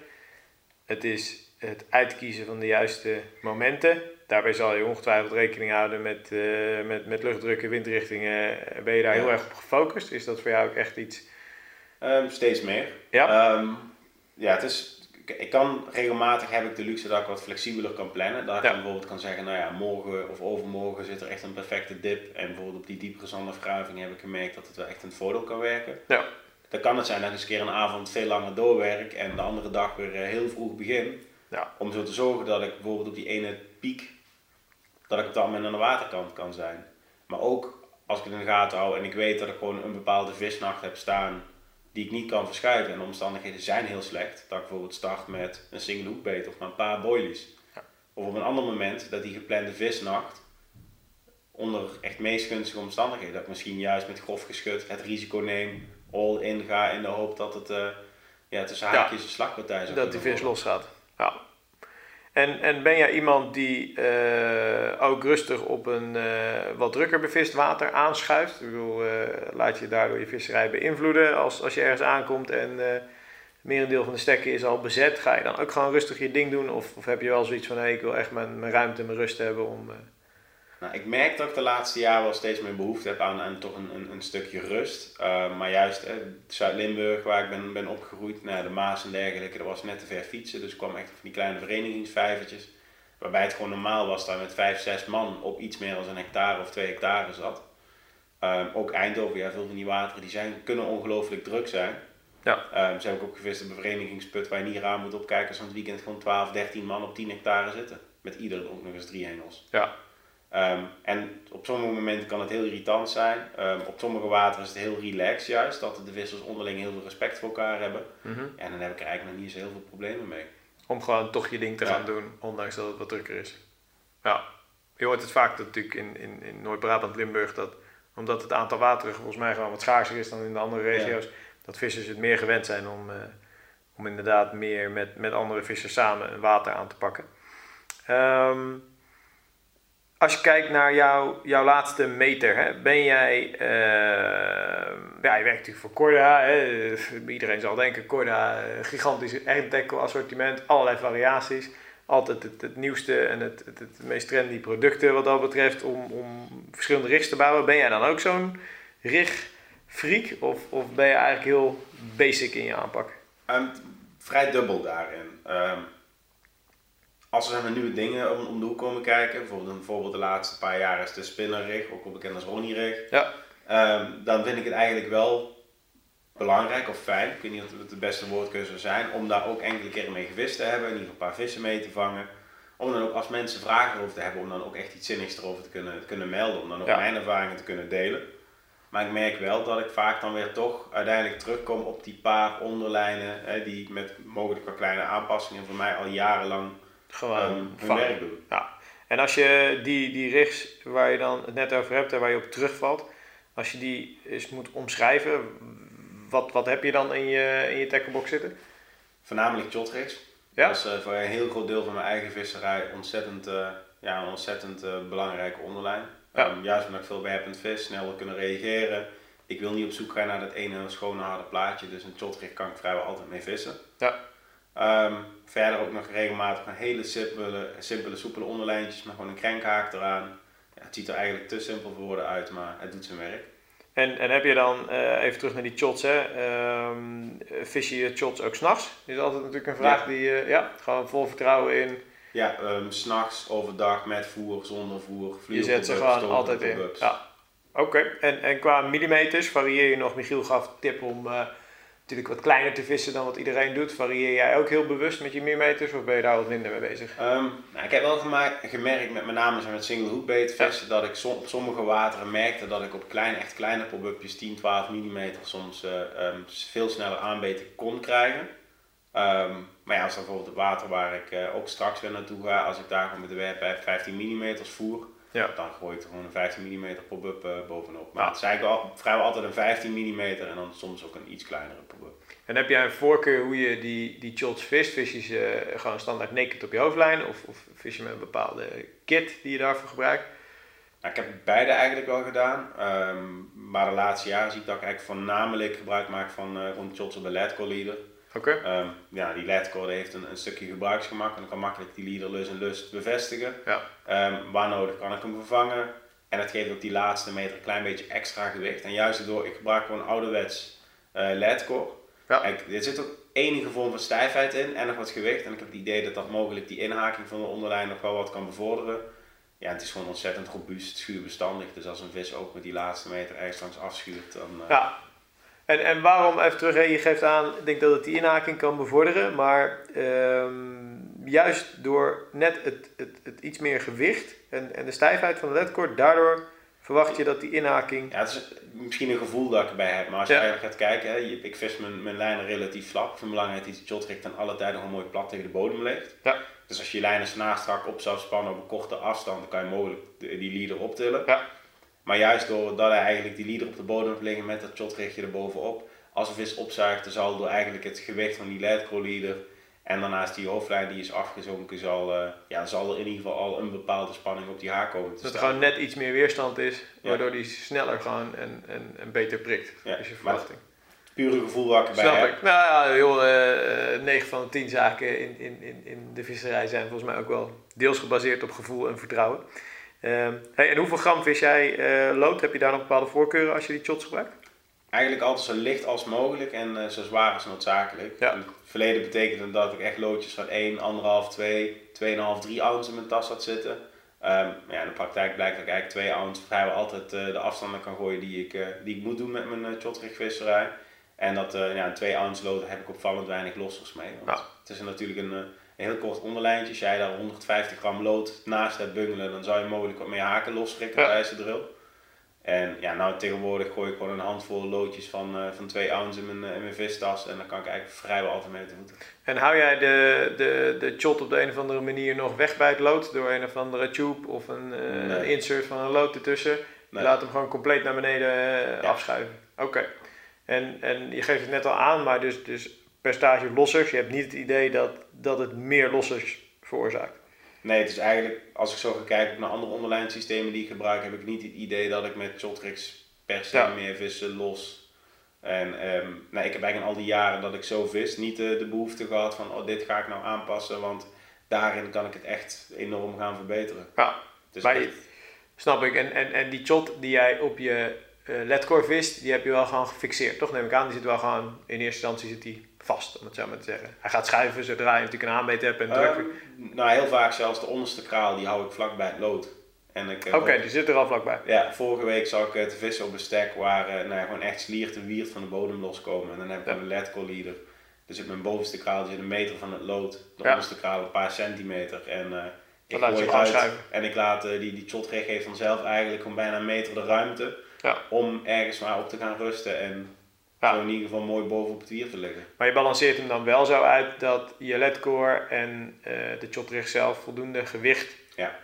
Het is het uitkiezen van de juiste momenten. Daarbij zal je ongetwijfeld rekening houden met, eh, met, met luchtdrukken, windrichtingen. Ben je daar Ja. heel erg op gefocust? Is dat voor jou ook echt iets? Ehm, steeds meer. Ja? Ehm, ja, het is, ik- kan regelmatig heb ik de luxe dat ik wat flexibeler kan plannen. Dat ik Ja. bijvoorbeeld kan zeggen, nou ja, morgen of overmorgen zit er echt een perfecte dip. En bijvoorbeeld op die diepere zandafgraving heb ik gemerkt dat het wel echt een voordeel kan werken. Ja. Dan kan het zijn dat ik eens een keer een avond veel langer doorwerk en de andere dag weer eh, heel vroeg begin. Ja. Om zo te zorgen dat ik bijvoorbeeld op die ene piek, dat ik op dat moment aan de waterkant kan zijn. Maar ook als ik het in de gaten hou en ik weet dat ik gewoon een bepaalde visnacht heb staan die ik niet kan verschuiven en de omstandigheden zijn heel slecht. Dat ik bijvoorbeeld start met een single hoekbeet of maar een paar boilies. Ja. Of op een ander moment dat die geplande visnacht onder echt meest gunstige omstandigheden. Dat ik misschien juist met grof geschut het risico neem, all in ga in de hoop dat het eh, ja, tussen Ja. haakjes een slagpartij zou Dat die vis losgaat. Ja. En, en ben jij iemand die eh, ook rustig op een eh, wat drukker bevist water aanschuift? Ik bedoel, eh, laat je daardoor je visserij beïnvloeden als, als je ergens aankomt en eh merendeel van de stekken is al bezet? Ga je dan ook gewoon rustig je ding doen? Of, of heb je wel zoiets van, hé, ik wil echt mijn, mijn ruimte en mijn rust hebben om... eh, Nou, ik merk dat ik de laatste jaren wel steeds meer behoefte heb aan, aan toch een, een, een stukje rust. Uh, maar juist eh, Zuid-Limburg, waar ik ben, ben opgegroeid, nou, de Maas en dergelijke, dat was net te ver fietsen. Dus ik kwam echt van die kleine verenigingsvijvertjes. Waarbij het gewoon normaal was dat je met vijf, zes man op iets meer dan een hectare of twee hectare zat. Um, ook Eindhoven, ja, veel van die wateren die zijn, kunnen ongelooflijk druk zijn. Ja. Um, ze hebben ook gevist een verenigingsput waar je niet raar moet opkijken als aan het weekend gewoon 12, 13 man op 10 hectare zitten. Met ieder ook nog eens drie hengels. Ja. Um, en op sommige momenten kan het heel irritant zijn. Um, op sommige wateren is het heel relaxed juist. Dat de vissers onderling heel veel respect voor elkaar hebben. mhm. En dan heb ik er eigenlijk nog niet zo heel veel problemen mee. Om gewoon toch je ding te Ja. gaan doen, ondanks dat het wat drukker is. Ja, je hoort het vaak dat natuurlijk in, in, in Noord-Brabant, Limburg, dat omdat het aantal wateren volgens mij gewoon wat schaarser is dan in de andere regio's, dat vissers het meer gewend zijn om, eh, om inderdaad meer met, met andere vissers samen een water aan te pakken. Ehm, als je kijkt naar jouw, jouw laatste meter, hè, ben jij, eh, ja, je werkt natuurlijk voor Corda, hè, iedereen zal denken, Corda, eh, gigantisch tackle assortiment, allerlei variaties, altijd het, nieuwste en het, het, meest trendy producten wat dat betreft om, om verschillende rigs te bouwen. Ben jij dan ook zo'n rig freak of, of ben je eigenlijk heel basic in je aanpak? Um, vrij dubbel daarin. Um, als er nieuwe dingen om, om de hoek komen kijken, bijvoorbeeld een voorbeeld de laatste paar jaar is de spinner rig, ook wel bekend als Ronnie rig. Ja. Um, dan vind ik het eigenlijk wel belangrijk of fijn, ik weet niet of het de beste woordkeuze zou zijn, om daar ook enkele keren mee gevist te hebben, in ieder geval een paar vissen mee te vangen. Om dan ook als mensen vragen erover te hebben, om dan ook echt iets zinnigs erover te kunnen, te kunnen melden, om dan ook Ja. mijn ervaringen te kunnen delen. Maar ik merk wel dat ik vaak dan weer toch uiteindelijk terugkom op die paar onderlijnen, hè, die met mogelijk wat kleine aanpassingen voor mij al jarenlang Gewoon hun werk doen. Ja, en als je die, die rigs waar je dan het net over hebt en waar je op terugvalt, als je die eens moet omschrijven, wat, wat heb je dan in je, in je tacklebox zitten? Voornamelijk chotrigs. Ja? Dat is eh, voor een heel groot deel van mijn eigen visserij ontzettend, eh, ja, een ontzettend eh, belangrijke onderlijn. Ja. Um, juist omdat ik veel bijhebbend vis, sneller kunnen reageren. Ik wil niet op zoek gaan naar dat ene schone harde plaatje, dus een chotrig kan ik vrijwel altijd mee vissen. Ja. Ehm, verder ook nog regelmatig een hele simpele, simpele soepele onderlijntjes met gewoon een krenkhaak eraan. Ja, het ziet er eigenlijk te simpel voor woorden uit, maar het doet zijn werk. En, en heb je dan, eh, even terug naar die shots, hè, ehm, vis je je shots ook s'nachts? is altijd natuurlijk een vraag Ja. die, eh, ja, gewoon vol vertrouwen in. Ja, s s'nachts, overdag, met voer, zonder voer. Je zet ze gewoon altijd in. Ja. Oké, en, en qua millimeters varieer je nog? Michiel gaf tip om eh, natuurlijk wat kleiner te vissen dan wat iedereen doet. Varieer jij ook heel bewust met je millimeters of ben je daar wat minder mee bezig? Ehm, nou, ik heb wel gemerkt, met, met name met single hook vissen, dat ik som- op sommige wateren merkte dat ik op kleine, echt kleine pop-upjes, 10, 12 mm, soms eh, ehm, veel sneller aanbeten kon krijgen. Ehm, maar ja, als dan bijvoorbeeld het water waar ik eh, ook straks weer naartoe ga, als ik daar gewoon met de werp heb 15 mm voer, Ja. dan gooi ik er gewoon een 15 mm pop-up eh, bovenop. Maar Ja. het is eigenlijk al, vrijwel altijd een 15 mm en dan soms ook een iets kleinere pop-up. En heb jij een voorkeur hoe je die, die shots vist? Vis je ze gewoon standaard naked op je hoofdlijn of, of vis je met een bepaalde kit die je daarvoor gebruikt? Nou, ik heb beide eigenlijk wel gedaan. Ehm, maar de laatste jaren zie ik dat ik eigenlijk voornamelijk gebruik maak van eh gewoon shots op de LED-core leader. Oké. Ehm, ja, die LED-core heeft een, een stukje gebruiksgemak en dan kan makkelijk die leader lus en lust bevestigen. Ja. Ehm, waar nodig kan ik hem vervangen. En het geeft ook die laatste meter een klein beetje extra gewicht. En juist door, ik gebruik gewoon ouderwets eh LED-core. Ja. Er zit ook enige vorm van stijfheid in en nog wat gewicht. En ik heb het idee dat dat mogelijk die inhaking van de onderlijn nog wel wat kan bevorderen. Ja, het is gewoon ontzettend robuust, schuurbestandig. Dus als een vis ook met die laatste meter ergens langs afschuurt, dan... eh, Ja. En, en waarom, even terug, hè, je geeft aan, ik denk dat het die inhaking kan bevorderen, maar ehm, juist door net het, het, het iets meer gewicht en, en de stijfheid van de ledcore, daardoor verwacht je dat die inhaking... Ja, het is misschien een gevoel dat ik erbij heb, maar als je Ja. eigenlijk gaat kijken, hè, ik vis mijn, mijn lijnen relatief vlak. Ik vind het belangrijk dat die shotrig ten alle tijden gewoon mooi plat tegen de bodem ligt. Ja. Dus als je je lijnen snaarstrak op zou spannen op een korte afstand, dan kan je mogelijk die leader optillen. Ja. Maar juist doordat hij eigenlijk die leader op de bodem heeft liggen met dat shotrichtje erbovenop, als een vis opzuigt, dan zal door eigenlijk het gewicht van die leader en daarnaast die hoofdlijn die is afgezonken, zal, eh, ja, zal er in ieder geval al een bepaalde spanning op die haak komen te Dat er gewoon net iets meer weerstand is, waardoor die sneller gewoon en, en, en beter prikt. Ja, is je maar verwachting. Pure gevoel dat ik erbij Snap heb. ik. Nou ja, joh, eh 9 van de 10 zaken in, in, in, in de visserij zijn volgens mij ook wel deels gebaseerd op gevoel en vertrouwen. Ehm, hey, en hoeveel gram vis jij eh lood? Heb je daar nog bepaalde voorkeuren als je die shots gebruikt? Eigenlijk altijd zo licht als mogelijk en eh, zo zwaar als noodzakelijk. Ja. In het verleden betekende dat ik echt loodjes van 1, 1,5, 2, 2,5, 3 ounce in mijn tas had zitten. Ehm, ja, in de praktijk blijkt dat ik eigenlijk 2 ounce vrijwel altijd eh, de afstanden kan gooien die ik, die ik moet doen met mijn uh. En dat ja, een 2 ounce lood heb ik opvallend weinig lossers mee. Want Ja. Het is natuurlijk een, een heel kort onderlijntje. Als jij daar 150 gram lood naast hebt bungelen, dan zou je mogelijk wat meer haken losstrikken Ja. tijdens de drill. En ja, nou tegenwoordig gooi ik gewoon een handvol loodjes van, eh, van 2 ounce in mijn, eh, in mijn vistas. En dan kan ik eigenlijk vrijwel altijd mee te voeten. En hou jij de, de, de shot op de een of andere manier nog weg bij het lood door een of andere tube of een, eh, Nee. insert van een lood ertussen? Nee. laat hem gewoon compleet naar beneden Ja. afschuiven. Oké. En, en je geeft het net al aan, maar dus, dus percentage lossers. Je hebt niet het idee dat, dat het meer lossers veroorzaakt. Nee, het is eigenlijk, als ik zo ga kijken naar andere online systemen die ik gebruik, heb ik niet het idee dat ik met shotrix per se Ja. meer vissen los. En nou, ik heb eigenlijk in al die jaren dat ik zo vis niet de, de behoefte gehad van oh, dit ga ik nou aanpassen, want daarin kan ik het echt enorm gaan verbeteren. Ja, Dus maar echt- snap ik. En, en, en die shot die jij op je eh ledcore vist, die heb je wel gewoon gefixeerd, toch? Neem ik aan, die zit wel gewoon, in eerste instantie zit die vast, om het zo maar te zeggen. Hij gaat schuiven zodra je natuurlijk een aanbeet hebt en druk. Ehm, nou, heel vaak zelfs de onderste kraal, die hou ik vlak bij het lood. Ik heb Oké, die zit er al vlakbij. Ja, vorige week zag ik eh, te vissen op een stek waar eh, nou ja, gewoon echt sliert en wiert van de bodem loskomen. En dan heb ik Ja. een ledcore leader. Dus op mijn bovenste kraal zit een meter van het lood. De Ja. onderste kraal een paar centimeter. En eh ik laat gooi het uit. En ik laat eh, die, die shotrig geeft vanzelf eigenlijk gewoon bijna een meter de ruimte. Ja. Om ergens maar op te gaan rusten. En Ja. zo in ieder geval mooi boven op het wier te liggen. Maar je balanceert hem dan wel zo uit dat je ledcore en eh, de shotricht zelf voldoende gewicht Ja.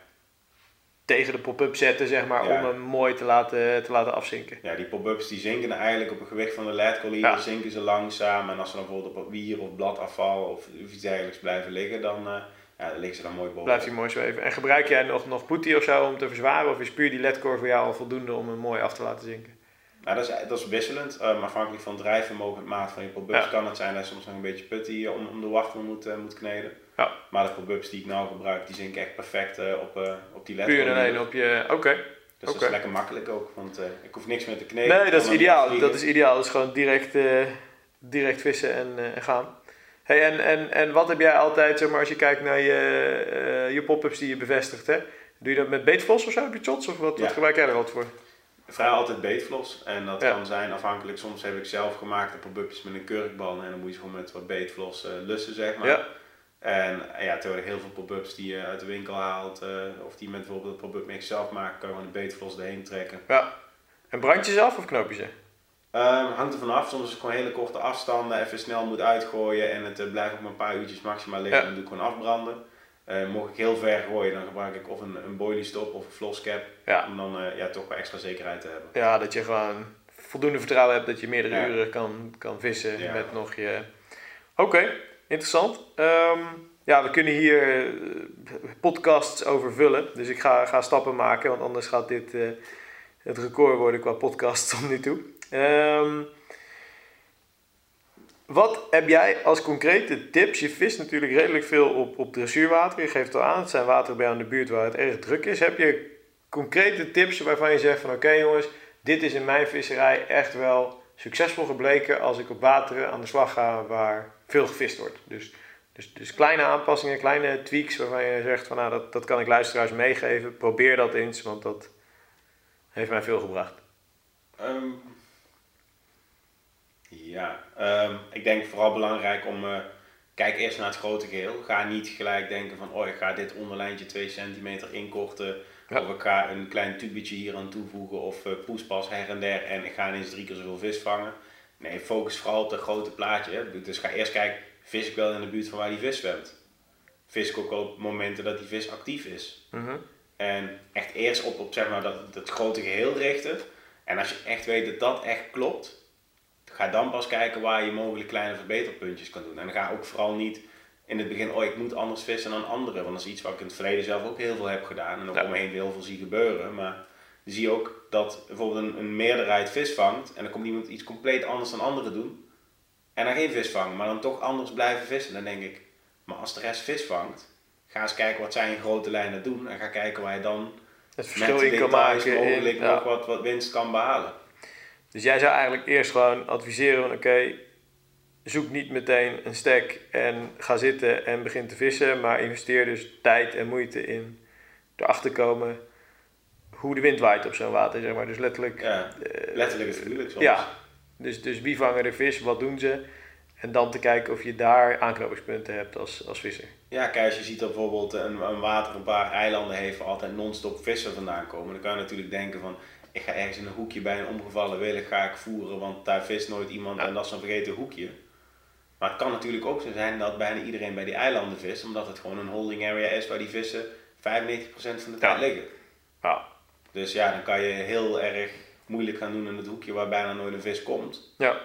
tegen de pop-up zetten, zeg maar, Ja. om hem mooi te laten, te laten afzinken. Ja, die pop-ups die zinken eigenlijk op het gewicht van de ledcore. Ja. Zinken ze langzaam. En als ze dan bijvoorbeeld op wier of bladafval of iets dergelijks blijven liggen, dan, eh, ja, dan liggen ze dan mooi boven. Blijft hij mooi zweven. En gebruik jij nog, nog putty of zo om te verzwaren? Of is puur die ledcore voor jou al voldoende om hem mooi af te laten zinken? Nou, dat is, dat is wisselend. Um, afhankelijk van drijfvermogen en maat van je pop-ups Ja. kan het zijn dat je soms nog een beetje putty om, om de wachtel moet, eh, moet kneden. Ja. Maar de pop-ups die ik nou gebruik, die zinken echt perfect eh, op, op die led. Puur en alleen op je... Oké. Dus dat is lekker makkelijk ook, want ik hoef niks meer te kneden. Nee, dat is ideaal. Dat is ideaal. Dat is gewoon direct, direct vissen en, gaan. Hey, en, en, en wat heb jij altijd, zeg maar, als je kijkt naar je, je pop-ups die je bevestigt, hè? Doe je dat met beetvlos of zo op je shots? Of wat, wat gebruik jij er altijd voor? Vrij altijd beetvlos. En dat Ja. kan zijn afhankelijk. Soms heb ik zelf gemaakte pop-upjes met een kurkbal. En dan moet je gewoon met wat beetvlos eh, lussen, zeg maar. Ja. En eh, ja, tegenwoordig heel veel pop-ups die je uit de winkel haalt. eh, of die met bijvoorbeeld een pop-up mix zelf maken. Kan je gewoon de beetvlos erheen trekken. ja. En brand je ze af of knoop je ze? Ehm, hangt er vanaf. Soms is het gewoon hele korte afstanden. Even snel moet uitgooien. En het blijft ook maar een paar uurtjes maximaal liggen. Ja. Dan doe ik gewoon afbranden. Eh, mocht ik heel ver gooien, dan gebruik ik of een, een boilie stop of een floss cap. Ja. Om dan eh, ja, toch wel extra zekerheid te hebben. Ja, dat je gewoon voldoende vertrouwen hebt dat je meerdere Ja. uren kan, kan vissen Ja. met nog je... Oké, interessant. Ehm, ja, we kunnen hier eh, podcasts over vullen. Dus ik ga, ga stappen maken, want anders gaat dit het record worden qua podcasts tot nu toe. Ehm, wat heb jij als concrete tips? Je vist natuurlijk redelijk veel op, op dressuurwater. Je geeft al aan, het zijn wateren bij in de buurt waar het erg druk is. Heb je concrete tips waarvan je zegt van oké jongens, dit is in mijn visserij echt wel succesvol gebleken als ik op wateren aan de slag ga waar veel gevist wordt. Dus, dus, dus kleine aanpassingen, kleine tweaks waarvan je zegt van nou dat, dat kan ik luisteraars meegeven. Probeer dat eens, want dat heeft mij veel gebracht. Ehm, ja, ehm, ik denk vooral belangrijk om. eh, kijk eerst naar het grote geheel. Ga niet gelijk denken van. Oh, ik ga dit onderlijntje 2 centimeter inkorten. Ja. Of ik ga een klein tubetje hier aan toevoegen. Of eh, poespas her en der. En ik ga ineens drie keer zoveel vis vangen. Nee, focus vooral op dat grote plaatje. Hè. Dus ga eerst kijken. Vis ik wel in de buurt van waar die vis zwemt? Vis ik ook op momenten dat die vis actief is? Mhm. En echt eerst op, op zeg maar, dat, dat grote geheel richten. En als je echt weet dat dat echt klopt, ga dan pas kijken waar je mogelijk kleine verbeterpuntjes kan doen. En ga ook vooral niet in het begin, oh ik moet anders vissen dan anderen. Want dat is iets wat ik in het verleden zelf ook heel veel heb gedaan. En ook Ja. om me heen heel veel zie gebeuren. Maar zie je ook dat bijvoorbeeld een, een meerderheid vis vangt. En dan komt iemand iets compleet anders dan anderen doen. En dan geen vis vangen, maar dan toch anders blijven vissen. Dan denk ik, maar als de rest vis vangt, ga eens kijken wat zij in grote lijnen doen. En ga kijken waar je dan Het verschil met in kan maken. mogelijk In, ja. nog wat, wat winst kan behalen. Dus jij zou eigenlijk eerst gewoon adviseren van oké, zoek niet meteen een stek en ga zitten en begin te vissen, maar investeer dus tijd en moeite in erachter komen hoe de wind waait op zo'n water, zeg maar. Dus letterlijk, Ja, eh, letterlijk is figuurlijk soms. ja. Dus, dus wie vangen er vis, wat doen ze? En dan te kijken of je daar aanknopingspunten hebt als, als visser. Ja, kijk, als je ziet dat bijvoorbeeld een, een water een paar eilanden heeft waar altijd non-stop vissen vandaan komen, dan kan je natuurlijk denken van, ik ga ergens in een hoekje bij een omgevallen willen ga ik voeren, want daar vist nooit iemand Ja. en dat is een vergeten hoekje. Maar het kan natuurlijk ook zo zijn dat bijna iedereen bij die eilanden vist, omdat het gewoon een holding area is waar die vissen 95% van de tijd Ja. liggen. Ja. Dus ja, dan kan je heel erg moeilijk gaan doen in het hoekje waar bijna nooit een vis komt. Ja.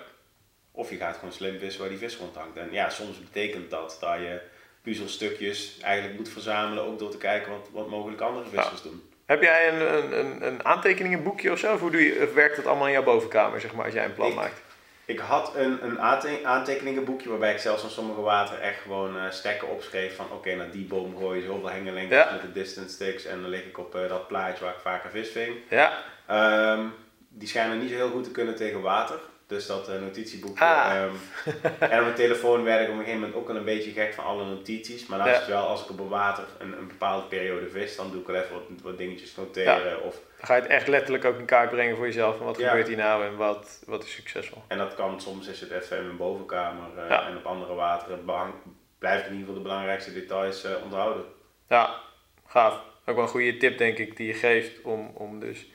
Of je gaat gewoon slim vissen waar die vis rondhangt. En ja, soms betekent dat dat je puzzelstukjes eigenlijk moet verzamelen, ook door te kijken wat, wat mogelijk andere vissers doen. Heb jij een, een, een, een aantekeningenboekje of zo? Of, hoe doe je, of werkt dat allemaal in jouw bovenkamer, zeg maar, als jij een plan Ik- maakt? Ik had een, een aante- aantekeningenboekje waarbij ik zelfs aan sommige water echt gewoon eh, stekken opschreef van oké, naar die boom gooi je zoveel hengelengtes Ja. met de distance sticks en dan lig ik op eh, dat plaatje waar ik vaker vis ving. Ja. Ehm, die schijnen niet zo heel goed te kunnen tegen water. Dus dat notitieboekje. Ah. ehm, en op mijn telefoon werd ik op een gegeven moment ook wel een beetje gek van alle notities. Maar dan Ja. is het wel, als ik op een water een, een bepaalde periode vis, dan doe ik wel even wat, wat dingetjes noteren. Of, Dan ga je het echt letterlijk ook in kaart brengen voor jezelf. Van wat Ja. gebeurt hier nou en wat, wat is succesvol. en dat kan, soms is het even in mijn bovenkamer. eh. En op andere wateren behang- blijf ik in ieder geval de belangrijkste details eh, onthouden. Ja, gaaf. Ook wel een goede tip denk ik die je geeft om, om dus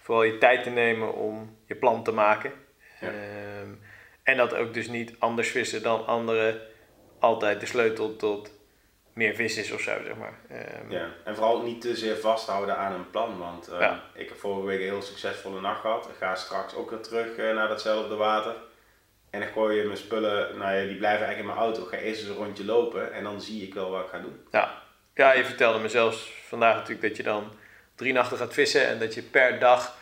vooral je tijd te nemen om je plan te maken. Ja. Ehm, en dat ook dus niet anders vissen dan anderen altijd de sleutel tot meer vis is of zo, zeg maar. Ehm, Ja. En vooral niet te zeer vasthouden aan een plan. Want eh, Ja. ik heb vorige week een heel succesvolle nacht gehad. Ik ga straks ook weer terug eh, naar datzelfde water. En dan gooi je mijn spullen, nou ja, die blijven eigenlijk in mijn auto. Ik ga eerst eens een rondje lopen en dan zie ik wel wat ik ga doen. Ja. ja, je vertelde me zelfs vandaag natuurlijk dat je dan drie nachten gaat vissen en dat je per dag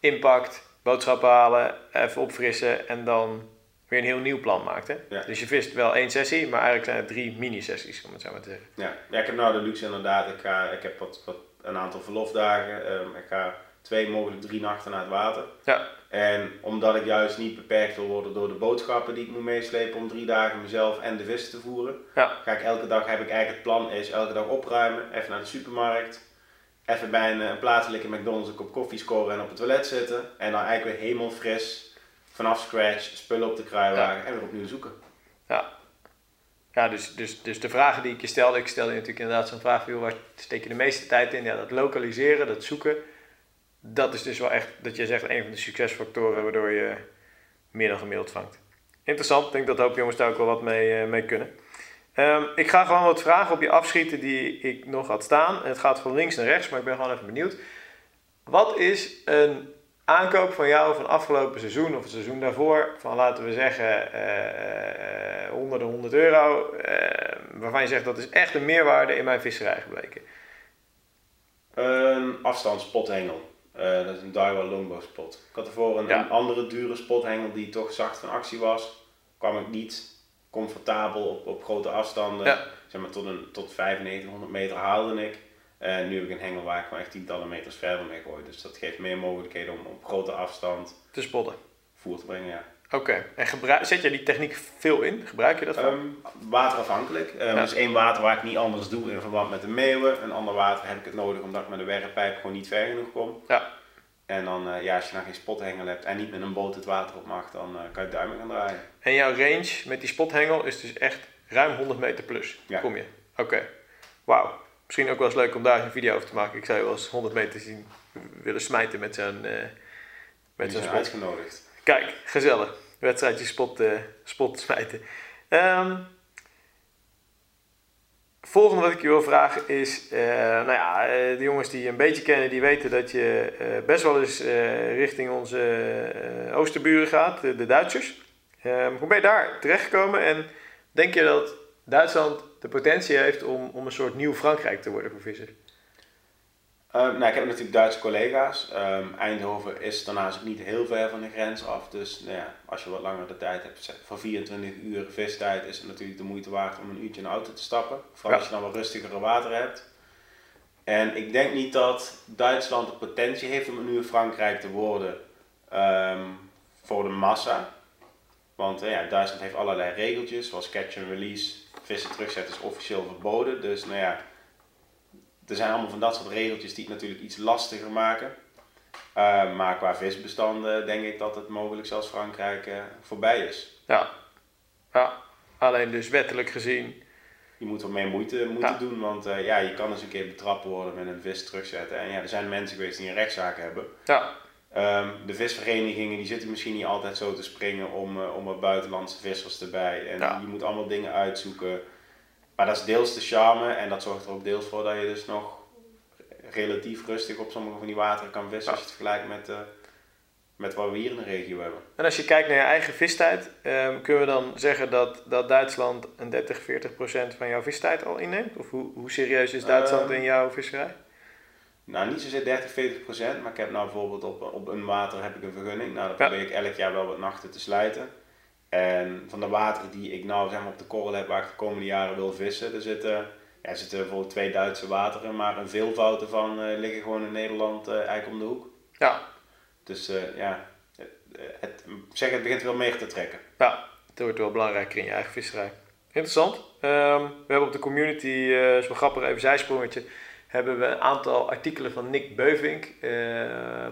inpakt boodschappen halen, even opfrissen en dan weer een heel nieuw plan maakt. Hè? Ja. Dus je vist wel één sessie, maar eigenlijk zijn het drie mini-sessies, om het zo maar te zeggen. Ja. ja, ik heb nou de luxe inderdaad. Ik, ga, ik heb wat, wat, een aantal verlofdagen. Ehm, ik ga twee, mogelijk drie nachten naar het water. Ja, En omdat ik juist niet beperkt wil worden door de boodschappen die ik moet meeslepen om drie dagen mezelf en de vis te voeren, ja, ga ik elke dag, heb ik eigenlijk het plan is, elke dag opruimen, even naar de supermarkt, even bij een, een plaatselijke McDonald's een kop koffie scoren en op het toilet zitten. En dan eigenlijk weer helemaal fris, vanaf scratch, spullen op de kruiwagen en weer opnieuw zoeken. ja. Ja, dus, dus, dus de vragen die ik je stelde, ik stelde je natuurlijk inderdaad zo'n vraag, joh, waar steek je de meeste tijd in? Ja, dat lokaliseren, dat zoeken, dat is dus wel echt, dat je zegt, een van de succesfactoren waardoor je meer dan gemiddeld vangt. Interessant, ik denk dat hoop jongens daar ook wel wat mee, eh, mee kunnen. Ehm, ik ga gewoon wat vragen op je afschieten die ik nog had staan. Het gaat van links naar rechts, maar ik ben gewoon even benieuwd. Wat is een aankoop van jou van afgelopen seizoen of het seizoen daarvoor, van laten we zeggen eh, honderden, 100 euro, eh, waarvan je zegt dat is echt een meerwaarde in mijn visserij gebleken? Een afstandspothengel. Eh dat is een Daiwa longbow spot. Ik had ervoor een, Ja. een andere dure spothengel die toch zacht van actie was. Kwam ik niet comfortabel op, op grote afstanden. Ja. Zeg maar tot, een, tot 9500 meter haalde ik. En nu heb ik een hengel waar ik gewoon echt tientallen meters verder mee gooi. Dus dat geeft meer mogelijkheden om op grote afstand Te spotten. voer te brengen. Ja. Oké, en gebruik, zet jij die techniek veel in? Gebruik je dat? Ehm, waterafhankelijk. Ehm, Ja. Is één water waar ik niet anders doe in verband met de meeuwen. Een ander water heb ik het nodig omdat ik met de werkpijp gewoon niet ver genoeg kom. Ja. En dan, eh, ja, als je dan geen spothengel hebt en niet met een boot het water op mag, dan eh, kan je duimen gaan draaien. En jouw range met die spothengel is dus echt ruim 100 meter plus. Ja. Kom je? Oké. Wauw. Misschien ook wel eens leuk om daar een video over te maken. Ik zou je wel eens 100 meter zien willen smijten met zo'n eh, met zo'n spot. uitgenodigd. Kijk, gezellig. Wedstrijdje spot, spot smijten. Ehm, volgende wat ik je wil vragen is, eh, nou ja, eh, de jongens die je een beetje kennen, die weten dat je eh, best wel eens richting onze oosterburen gaat, de, de Duitsers. Ehm, hoe ben je daar terechtgekomen en denk je dat Duitsland de potentie heeft om, om een soort nieuw Frankrijk te worden voor vissers? Ehm, nou, ik heb natuurlijk Duitse collega's. Ehm, Eindhoven is daarnaast ook niet heel ver van de grens af. Dus nou ja, als je wat langer de tijd hebt, van 24 uur vistijd, is het natuurlijk de moeite waard om een uurtje in de auto te stappen. Vooral Ja. als je dan wat rustigere water hebt. En ik denk niet dat Duitsland de potentie heeft om een nieuwe Frankrijk te worden ehm, voor de massa. Want eh, ja, Duitsland heeft allerlei regeltjes, zoals catch and release. Vissen terugzetten is officieel verboden. Dus nou ja, er zijn allemaal van dat soort regeltjes die het natuurlijk iets lastiger maken. Uh, maar qua visbestanden denk ik dat het mogelijk zelfs Frankrijk uh, voorbij is. Ja. ja, alleen dus wettelijk gezien. Je moet wat meer moeite moeten ja. doen, want uh, ja, je kan eens een keer betrapt worden met een vis terugzetten. En ja, er zijn mensen geweest die een rechtszaak hebben. Ja. Um, de visverenigingen die zitten misschien niet altijd zo te springen om, om wat buitenlandse vissers erbij. En Ja. je moet allemaal dingen uitzoeken. Maar dat is deels de charme en dat zorgt er ook deels voor dat je dus nog relatief rustig op sommige van die wateren kan vissen als je het vergelijkt met, uh, met wat we hier in de regio hebben. En als je kijkt naar je eigen vistijd, ehm, kunnen we dan zeggen dat, dat Duitsland een 30, 40 procent van jouw vistijd al inneemt? Of hoe, hoe serieus is Duitsland Ehm, in jouw visserij? Nou, niet zozeer 30, 40 procent, maar ik heb nou bijvoorbeeld op, op een water heb ik een vergunning. Nou, dan Ja. probeer ik elk jaar wel wat nachten te sluiten. En van de wateren die ik nou zeg maar, op de korrel heb waar ik de komende jaren wil vissen, er zitten, ja, er zitten bijvoorbeeld twee Duitse wateren, maar een veelvoud ervan eh, liggen gewoon in Nederland eh, eigenlijk om de hoek. Ja, Dus eh, ja, het, het, zeg, het begint wel meer te trekken. ja, het wordt wel belangrijker in je eigen visserij. Interessant. Ehm, we hebben op de community, is wel grappig, even zijsprongetje, hebben we een aantal artikelen van Nick Beuvink.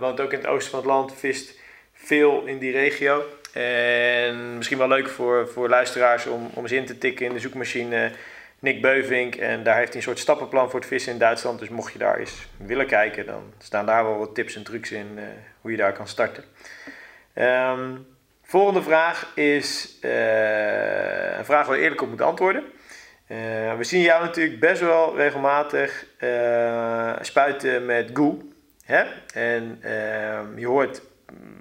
Woont ook in het oosten van het land, vist veel in die regio. En misschien wel leuk voor, voor luisteraars om, om eens in te tikken in de zoekmachine Nick Beuvink. En daar heeft hij een soort stappenplan voor het vissen in Duitsland. Dus mocht je daar eens willen kijken, dan staan daar wel wat tips en trucs in eh, hoe je daar kan starten. Ehm, volgende vraag is eh, een vraag waar je eerlijk op moet antwoorden. Eh, we zien jou natuurlijk best wel regelmatig spuiten met goo. Hè? En ehm, je hoort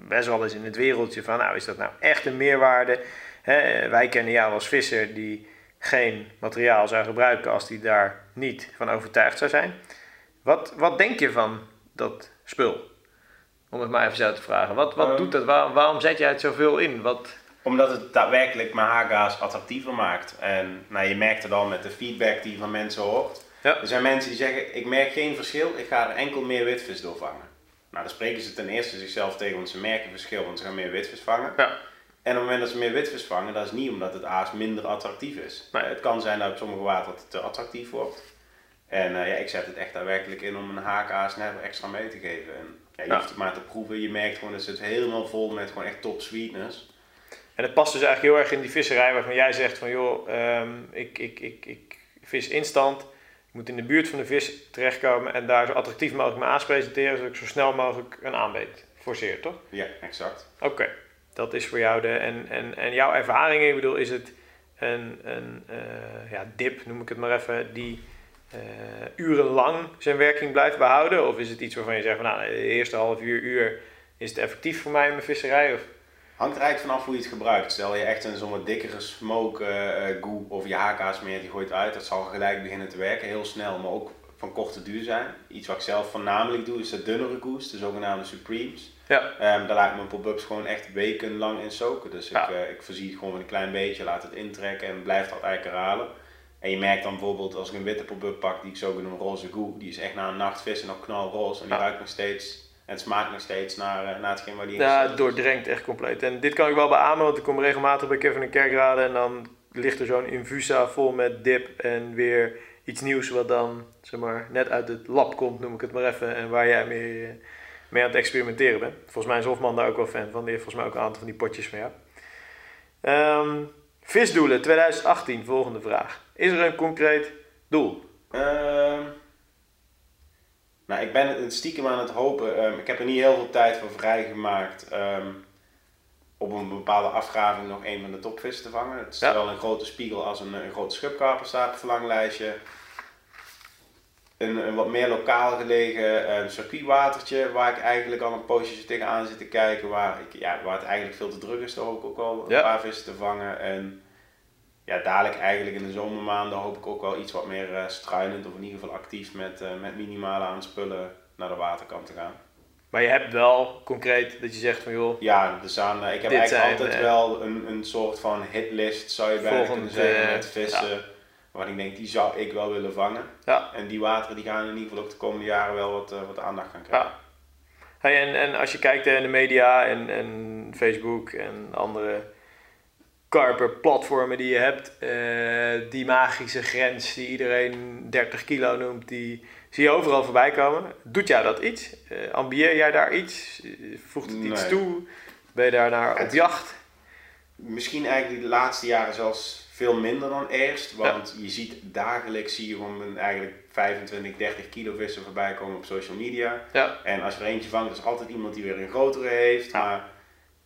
best wel eens in het wereldje van, nou is dat nou echt een meerwaarde? Wij kennen jou als visser die geen materiaal zou gebruiken als die daar niet van overtuigd zou zijn. Wat, wat denk je van dat spul? Om het maar even zo te vragen. Wat, wat Ehm. doet dat? Waar- waarom zet jij het zoveel in? Wat, Omdat het daadwerkelijk mijn haakgaas attractiever maakt. En nou, je merkt het al met de feedback die je van mensen hoort. Ja. Er zijn mensen die zeggen, ik merk geen verschil, ik ga er enkel meer witvis doorvangen. Nou, dan spreken ze ten eerste zichzelf tegen, want ze merken verschil, want ze gaan meer witvis vangen. ja. En op het moment dat ze meer witvis vangen, dat is niet omdat het aas minder attractief is. Nee. Het kan zijn dat op sommige water het te attractief wordt. En eh, ja, ik zet het echt daadwerkelijk in om een haakaas net wat extra mee te geven. En, ja, je Ja. hoeft het maar te proeven. Je merkt gewoon, dat het zit helemaal vol met gewoon echt top sweetness. En het past dus eigenlijk heel erg in die visserij waarvan jij zegt van joh, ehm, ik, ik, ik, ik vis instant. Ik moet in de buurt van de vis terechtkomen en daar zo attractief mogelijk mijn aas presenteren, zodat ik zo snel mogelijk een aanbeet forceer, toch? Ja, exact. Oké, dat is voor jou de. En, en, en jouw ervaring, ik bedoel, is het een, een eh, ja, dip, noem ik het maar even, die eh, urenlang zijn werking blijft behouden? Of is het iets waarvan je zegt van nou, de eerste half uur, uur is het effectief voor mij in mijn visserij? Of, Hangt er eigenlijk vanaf hoe je het gebruikt. Stel je echt een zo'n wat dikkere smoke eh, eh, goo of je haakaas meer, die gooit uit. Dat zal gelijk beginnen te werken, heel snel, maar ook van korte duur zijn. Iets wat ik zelf voornamelijk doe, is de dunnere goose, de zogenaamde Supremes. ja, Ehm, daar laat ik mijn pop-ups gewoon echt wekenlang in soken. Dus Ja. ik, eh, ik voorzie het gewoon met een klein beetje, laat het intrekken en blijft dat eigenlijk herhalen. En je merkt dan bijvoorbeeld als ik een witte pop-up pak die ik zo noem roze goe, die is echt na een nacht vissen nog knalroze en die Ja. ruikt nog steeds en het smaakt nog steeds naar, eh, naar hetgeen waar die in ja, het doordrenkt echt compleet. En dit kan ik wel beamen, want ik kom regelmatig bij Kevin en Kerkrade en dan ligt er zo'n infusa vol met dip en weer iets nieuws wat dan zeg maar, net uit het lab komt, noem ik het maar even, en waar jij mee, eh, mee aan het experimenteren bent. Volgens mij is Hofman daar ook wel fan van, die heeft volgens mij ook een aantal van die potjes jou. Ehm, visdoelen 2018, volgende vraag. Is er een concreet doel? Ehm, nou, ik ben het stiekem aan het hopen. Ehm, ik heb er niet heel veel tijd voor vrijgemaakt. ehm op een bepaalde afgraving nog een van de topvissen te vangen. Het is Ja. wel een grote spiegel als een, een grote schubkarper staat op het verlanglijstje. Een, een wat meer lokaal gelegen ehm, circuitwatertje waar ik eigenlijk al een poosje tegenaan zit te kijken. Waar, ik, ja, waar het eigenlijk veel te druk is, hoop ik ook wel een Ja. paar vissen te vangen. En ja, dadelijk eigenlijk in de zomermaanden hoop ik ook wel iets wat meer eh, struinend of in ieder geval actief met, eh, met minimale aanspullen naar de waterkant te gaan. Maar je hebt wel concreet dat je zegt van joh, Ja, dus aan, eh, ik heb eigenlijk zijn, altijd wel een, een soort van hitlist, zou je bijna kunnen zeggen, met vissen. Waarvan ik denk, die zou ik wel willen vangen. ja, En die wateren die gaan in ieder geval ook de komende jaren wel wat, wat aandacht gaan krijgen. Ja. Hey, en, en als je kijkt in de media en, en Facebook en andere Karper-platformen die je hebt, eh, die magische grens die iedereen 30 kilo noemt, die zie je overal voorbij komen. Doet jou dat iets? Eh, ambieer jij daar iets? Eh, Voegt het iets toe? Ben je daar naar op Het- jacht? Misschien eigenlijk de laatste jaren zelfs veel minder dan eerst. Want je ziet dagelijks zie je een eigenlijk 25, 30 kilo vissen voorbij komen op social media. Ja, En als je er eentje vangt, is altijd iemand die weer een grotere heeft. Ja. Maar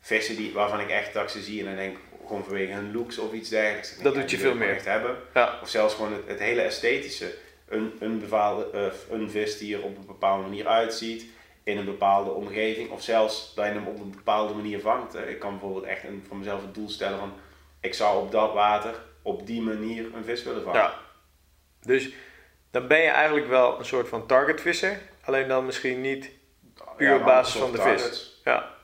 vissen die, waarvan ik echt ze zie en dan denk ik gewoon vanwege hun looks of iets dergelijks. Dat doet je veel meer. Echt hebben. ja, Of zelfs gewoon het, het hele esthetische. Een, een, bepaalde, eh, een vis die er op een bepaalde manier uitziet. In een bepaalde omgeving. Of zelfs dat je hem op een bepaalde manier vangt. Eh, Ik kan bijvoorbeeld echt een, voor mezelf het doel stellen van... Ik zou op dat water op die manier een vis willen vangen. ja. Dus dan ben je eigenlijk wel een soort van targetvisser, alleen dan misschien niet Puur Ja, op basis van de vis. Ja,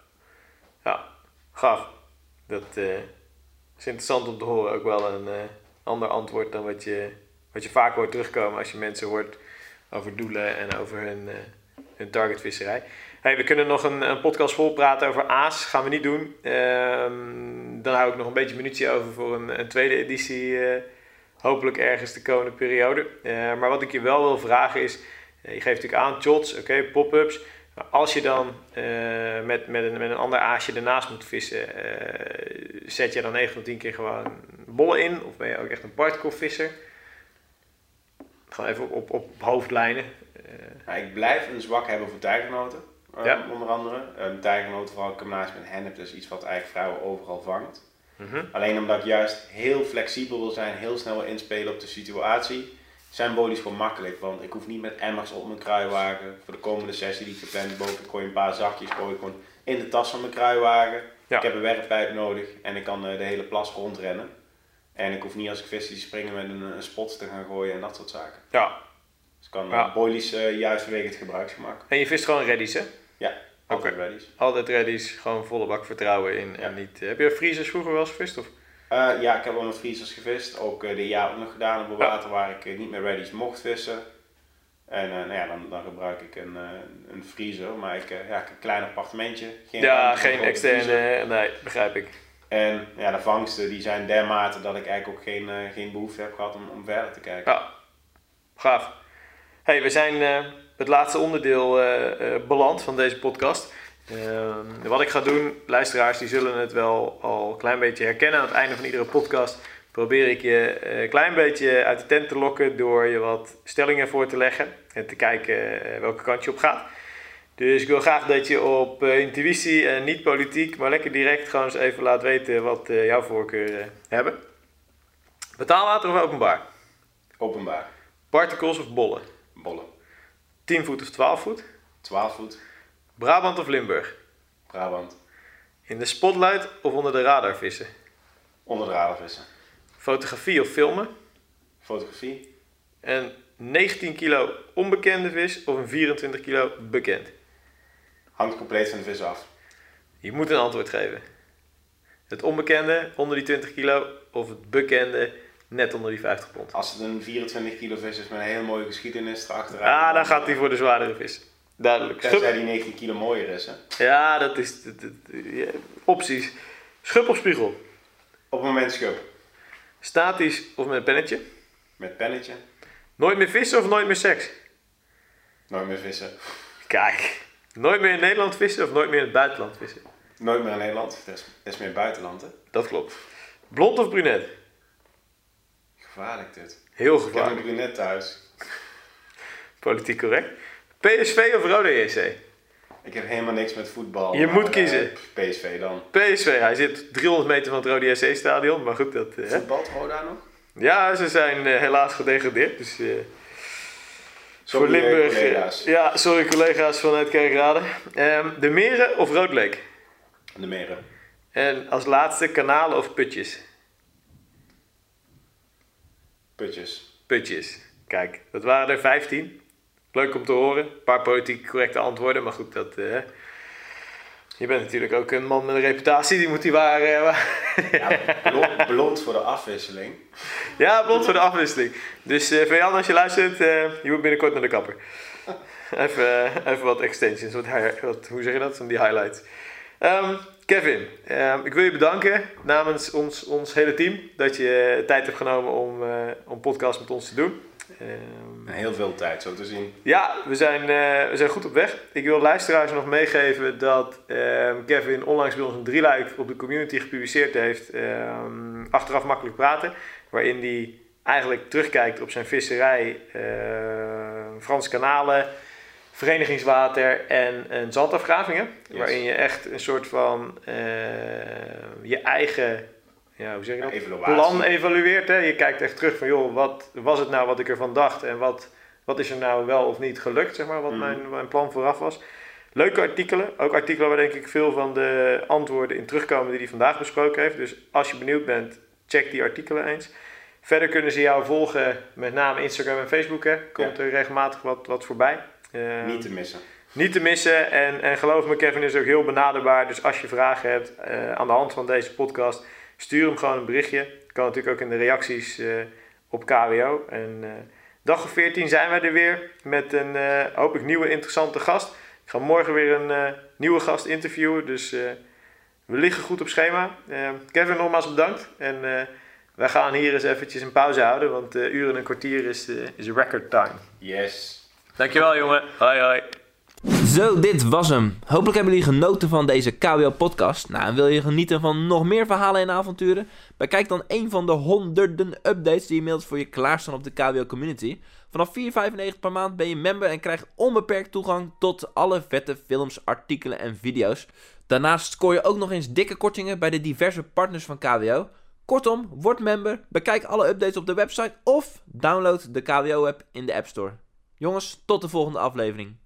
ja, gaaf. Dat eh, is interessant om te horen. Ook wel een eh, ander antwoord dan wat je, wat je vaak hoort terugkomen als je mensen hoort over doelen en over hun, eh, hun targetvisserij. Hey, we kunnen nog een, een podcast vol praten over aas. Gaan we niet doen. Ehm, dan hou ik nog een beetje munitie over voor een, een tweede editie. eh, hopelijk ergens de komende periode. Maar wat ik je wel wil vragen is... je geeft natuurlijk aan, shots, oké, pop-ups. Maar als je dan eh, met, met, een, met een ander aasje ernaast moet vissen, eh, zet je dan 9 van 10 keer gewoon bollen in? Of ben je ook echt een partcore visser? Gewoon even op, op, op hoofdlijnen. Eh, Ja, ik blijf een zwak hebben voor tijgernoten. eh, Ja. Onder andere. Um, tijgernoten, vooral combinatie met hennep, dus iets wat eigenlijk vrijwel overal vangt. mhm. Alleen omdat ik juist heel flexibel wil zijn, heel snel wil inspelen op de situatie, zijn bodies gewoon makkelijk. Want ik hoef niet met emmers op mijn kruiwagen. Voor de komende sessie die ik gepland heb, boven, ik gooi een paar zakjes gooi gewoon in de tas van mijn kruiwagen. Ja. Ik heb een werppijp nodig en ik kan eh, de hele plas rondrennen. En ik hoef niet als ik vis zie springen met een, een spot te gaan gooien en dat soort zaken. Ja, Dus ik kan Ja. ja. boilies eh, juist vanwege het gebruiksgemak. en je vist gewoon reddies, hè? Ja. Altijd ready's. Altijd ready's, gewoon volle bak vertrouwen in. En Ja. niet, heb je vriezers vroeger wel eens gevist? Of? Eh, ja, ik heb wel met vriezers gevist. Ook eh dit jaar nog gedaan op een water waar ik eh, niet meer ready's mocht vissen. En nou ja, dan, dan gebruik ik een, een vriezer. Maar ik, ja, ik heb een klein appartementje. Geen ja, geen externe, nee, begrijp ik. En ja, de vangsten die zijn dermate dat ik eigenlijk ook geen, geen behoefte heb gehad om, om verder te kijken. Ja, gaaf. Hey, we zijn het laatste onderdeel beland van deze podcast. Ehm, wat ik ga doen, luisteraars die zullen het wel al een klein beetje herkennen. Aan het einde van iedere podcast probeer ik je een klein beetje uit de tent te lokken door je wat stellingen voor te leggen en te kijken eh, welke kant je op gaat. Dus ik wil graag dat je op eh, intuïtie en niet politiek, maar lekker direct gewoon eens even laat weten wat eh, jouw voorkeuren hebben. Betaalwater of openbaar? Openbaar. Particles of bollen? Bollen. 10 voet of 12 voet? 12 voet. Brabant of Limburg? Brabant. In de spotlight of onder de radar vissen? Onder de radar vissen. Fotografie of filmen? Fotografie. En 19 kilo onbekende vis of een 24 kilo bekend? Hangt compleet van de vis af. Je moet een antwoord geven. Het onbekende onder die 20 kilo of het bekende net onder die 50 pond? Als het een 24 kilo vis is met een hele mooie geschiedenis erachteraan. Ah, dan gaat hij voor de zwaardere vis. Duidelijk. Tenzij Schub. die 19 kilo mooier is. Hè? Ja, dat is... dat- dat- ja, opties. Schub of spiegel? Op het moment schub. Statisch of met een pennetje? Met pennetje. Nooit meer vissen of nooit meer seks? Nooit meer vissen. Kijk, nooit meer in Nederland vissen of nooit meer in het buitenland vissen? Nooit meer in Nederland. Dat is, dat is meer buitenland. Hè? Dat klopt. Blond of brunet? Gevaarlijk dit. Heel Ik heb een gevaarlijk. brunet thuis. Politiek correct. PSV of Rode JC? Ik heb helemaal niks met voetbal. Je maar, moet eh, kiezen. PSV dan. PSV, hij zit 300 meter van het Rode JC stadion, maar goed, dat... eh, hè? Voetbalt Roda nog? Ja, ze zijn eh, helaas gedegradeerd, dus... eh, Sorry, voor eh, Limburg... eh, collega's. ja, sorry collega's vanuit Kerkrade. Ehm, de Meren of Roodleek? De meren. En als laatste kanalen of putjes? Putjes. Putjes. Kijk, dat waren er 15. Leuk om te horen. Een paar politiek correcte antwoorden, maar goed, dat. eh, je bent natuurlijk ook een man met een reputatie, die moet die waar. eh, waar- Ja, blond, blond voor de afwisseling. ja, blond voor de afwisseling. Dus eh Jan, als je luistert, eh, je moet binnenkort naar de kapper. Even, eh, even wat extensions, wat, wat, hoe zeg je dat? Van die highlights. Ehm, Kevin, ehm, ik wil je bedanken namens ons, ons hele team dat je eh, tijd hebt genomen om, eh om podcast met ons te doen. Ehm, Heel veel tijd zo te zien. Ja, we zijn, eh, we zijn goed op weg. Ik wil luisteraars nog meegeven dat ehm, Kevin onlangs bij ons een drieluik op de community gepubliceerd heeft. ehm, achteraf makkelijk praten. Waarin hij eigenlijk terugkijkt op zijn visserij, ehm, Frans kanalen, verenigingswater en een zandafgravingen. Yes. Waarin je echt een soort van eh, je eigen, ja, hoe zeg je dat? Evaluatie. plan evalueert. Hè? Je kijkt echt terug van, joh, wat was het nou wat ik ervan dacht en wat, wat is er nou wel of niet gelukt, zeg maar, wat Mhm. mijn, mijn plan vooraf was. Leuke artikelen, ook artikelen waar denk ik veel van de antwoorden in terugkomen die hij vandaag besproken heeft. Dus als je benieuwd bent, check die artikelen eens. Verder kunnen ze jou volgen, met name Instagram en Facebook. Hè. Komt er regelmatig wat, wat voorbij. Eh, Niet te missen. niet te missen. En, en geloof me, Kevin is ook heel benaderbaar. Dus als je vragen hebt eh, aan de hand van deze podcast, stuur hem gewoon een berichtje. Kan natuurlijk ook in de reacties eh, op KWO. En eh, dag of 14 zijn wij er weer met een eh, hopelijk nieuwe interessante gast. Ik ga morgen weer een eh, nieuwe gast interviewen. Dus eh, we liggen goed op schema. Kevin, nogmaals bedankt. En eh, wij gaan hier eens eventjes een pauze houden. Want eh uren en een kwartier is, eh, is record time. Yes. Dankjewel jongen. Hoi hoi. Zo, dit was hem. Hopelijk hebben jullie genoten van deze KWO-podcast. Nou, en wil je genieten van nog meer verhalen en avonturen? Bekijk dan een van de honderden updates die inmiddels voor je klaarstaan op de KWO-community. Vanaf 4,95 per maand ben je member en krijgt onbeperkt toegang tot alle vette films, artikelen en video's. Daarnaast scoor je ook nog eens dikke kortingen bij de diverse partners van KWO. Kortom, word member, bekijk alle updates op de website of download de KWO-app in de App Store. Jongens, tot de volgende aflevering.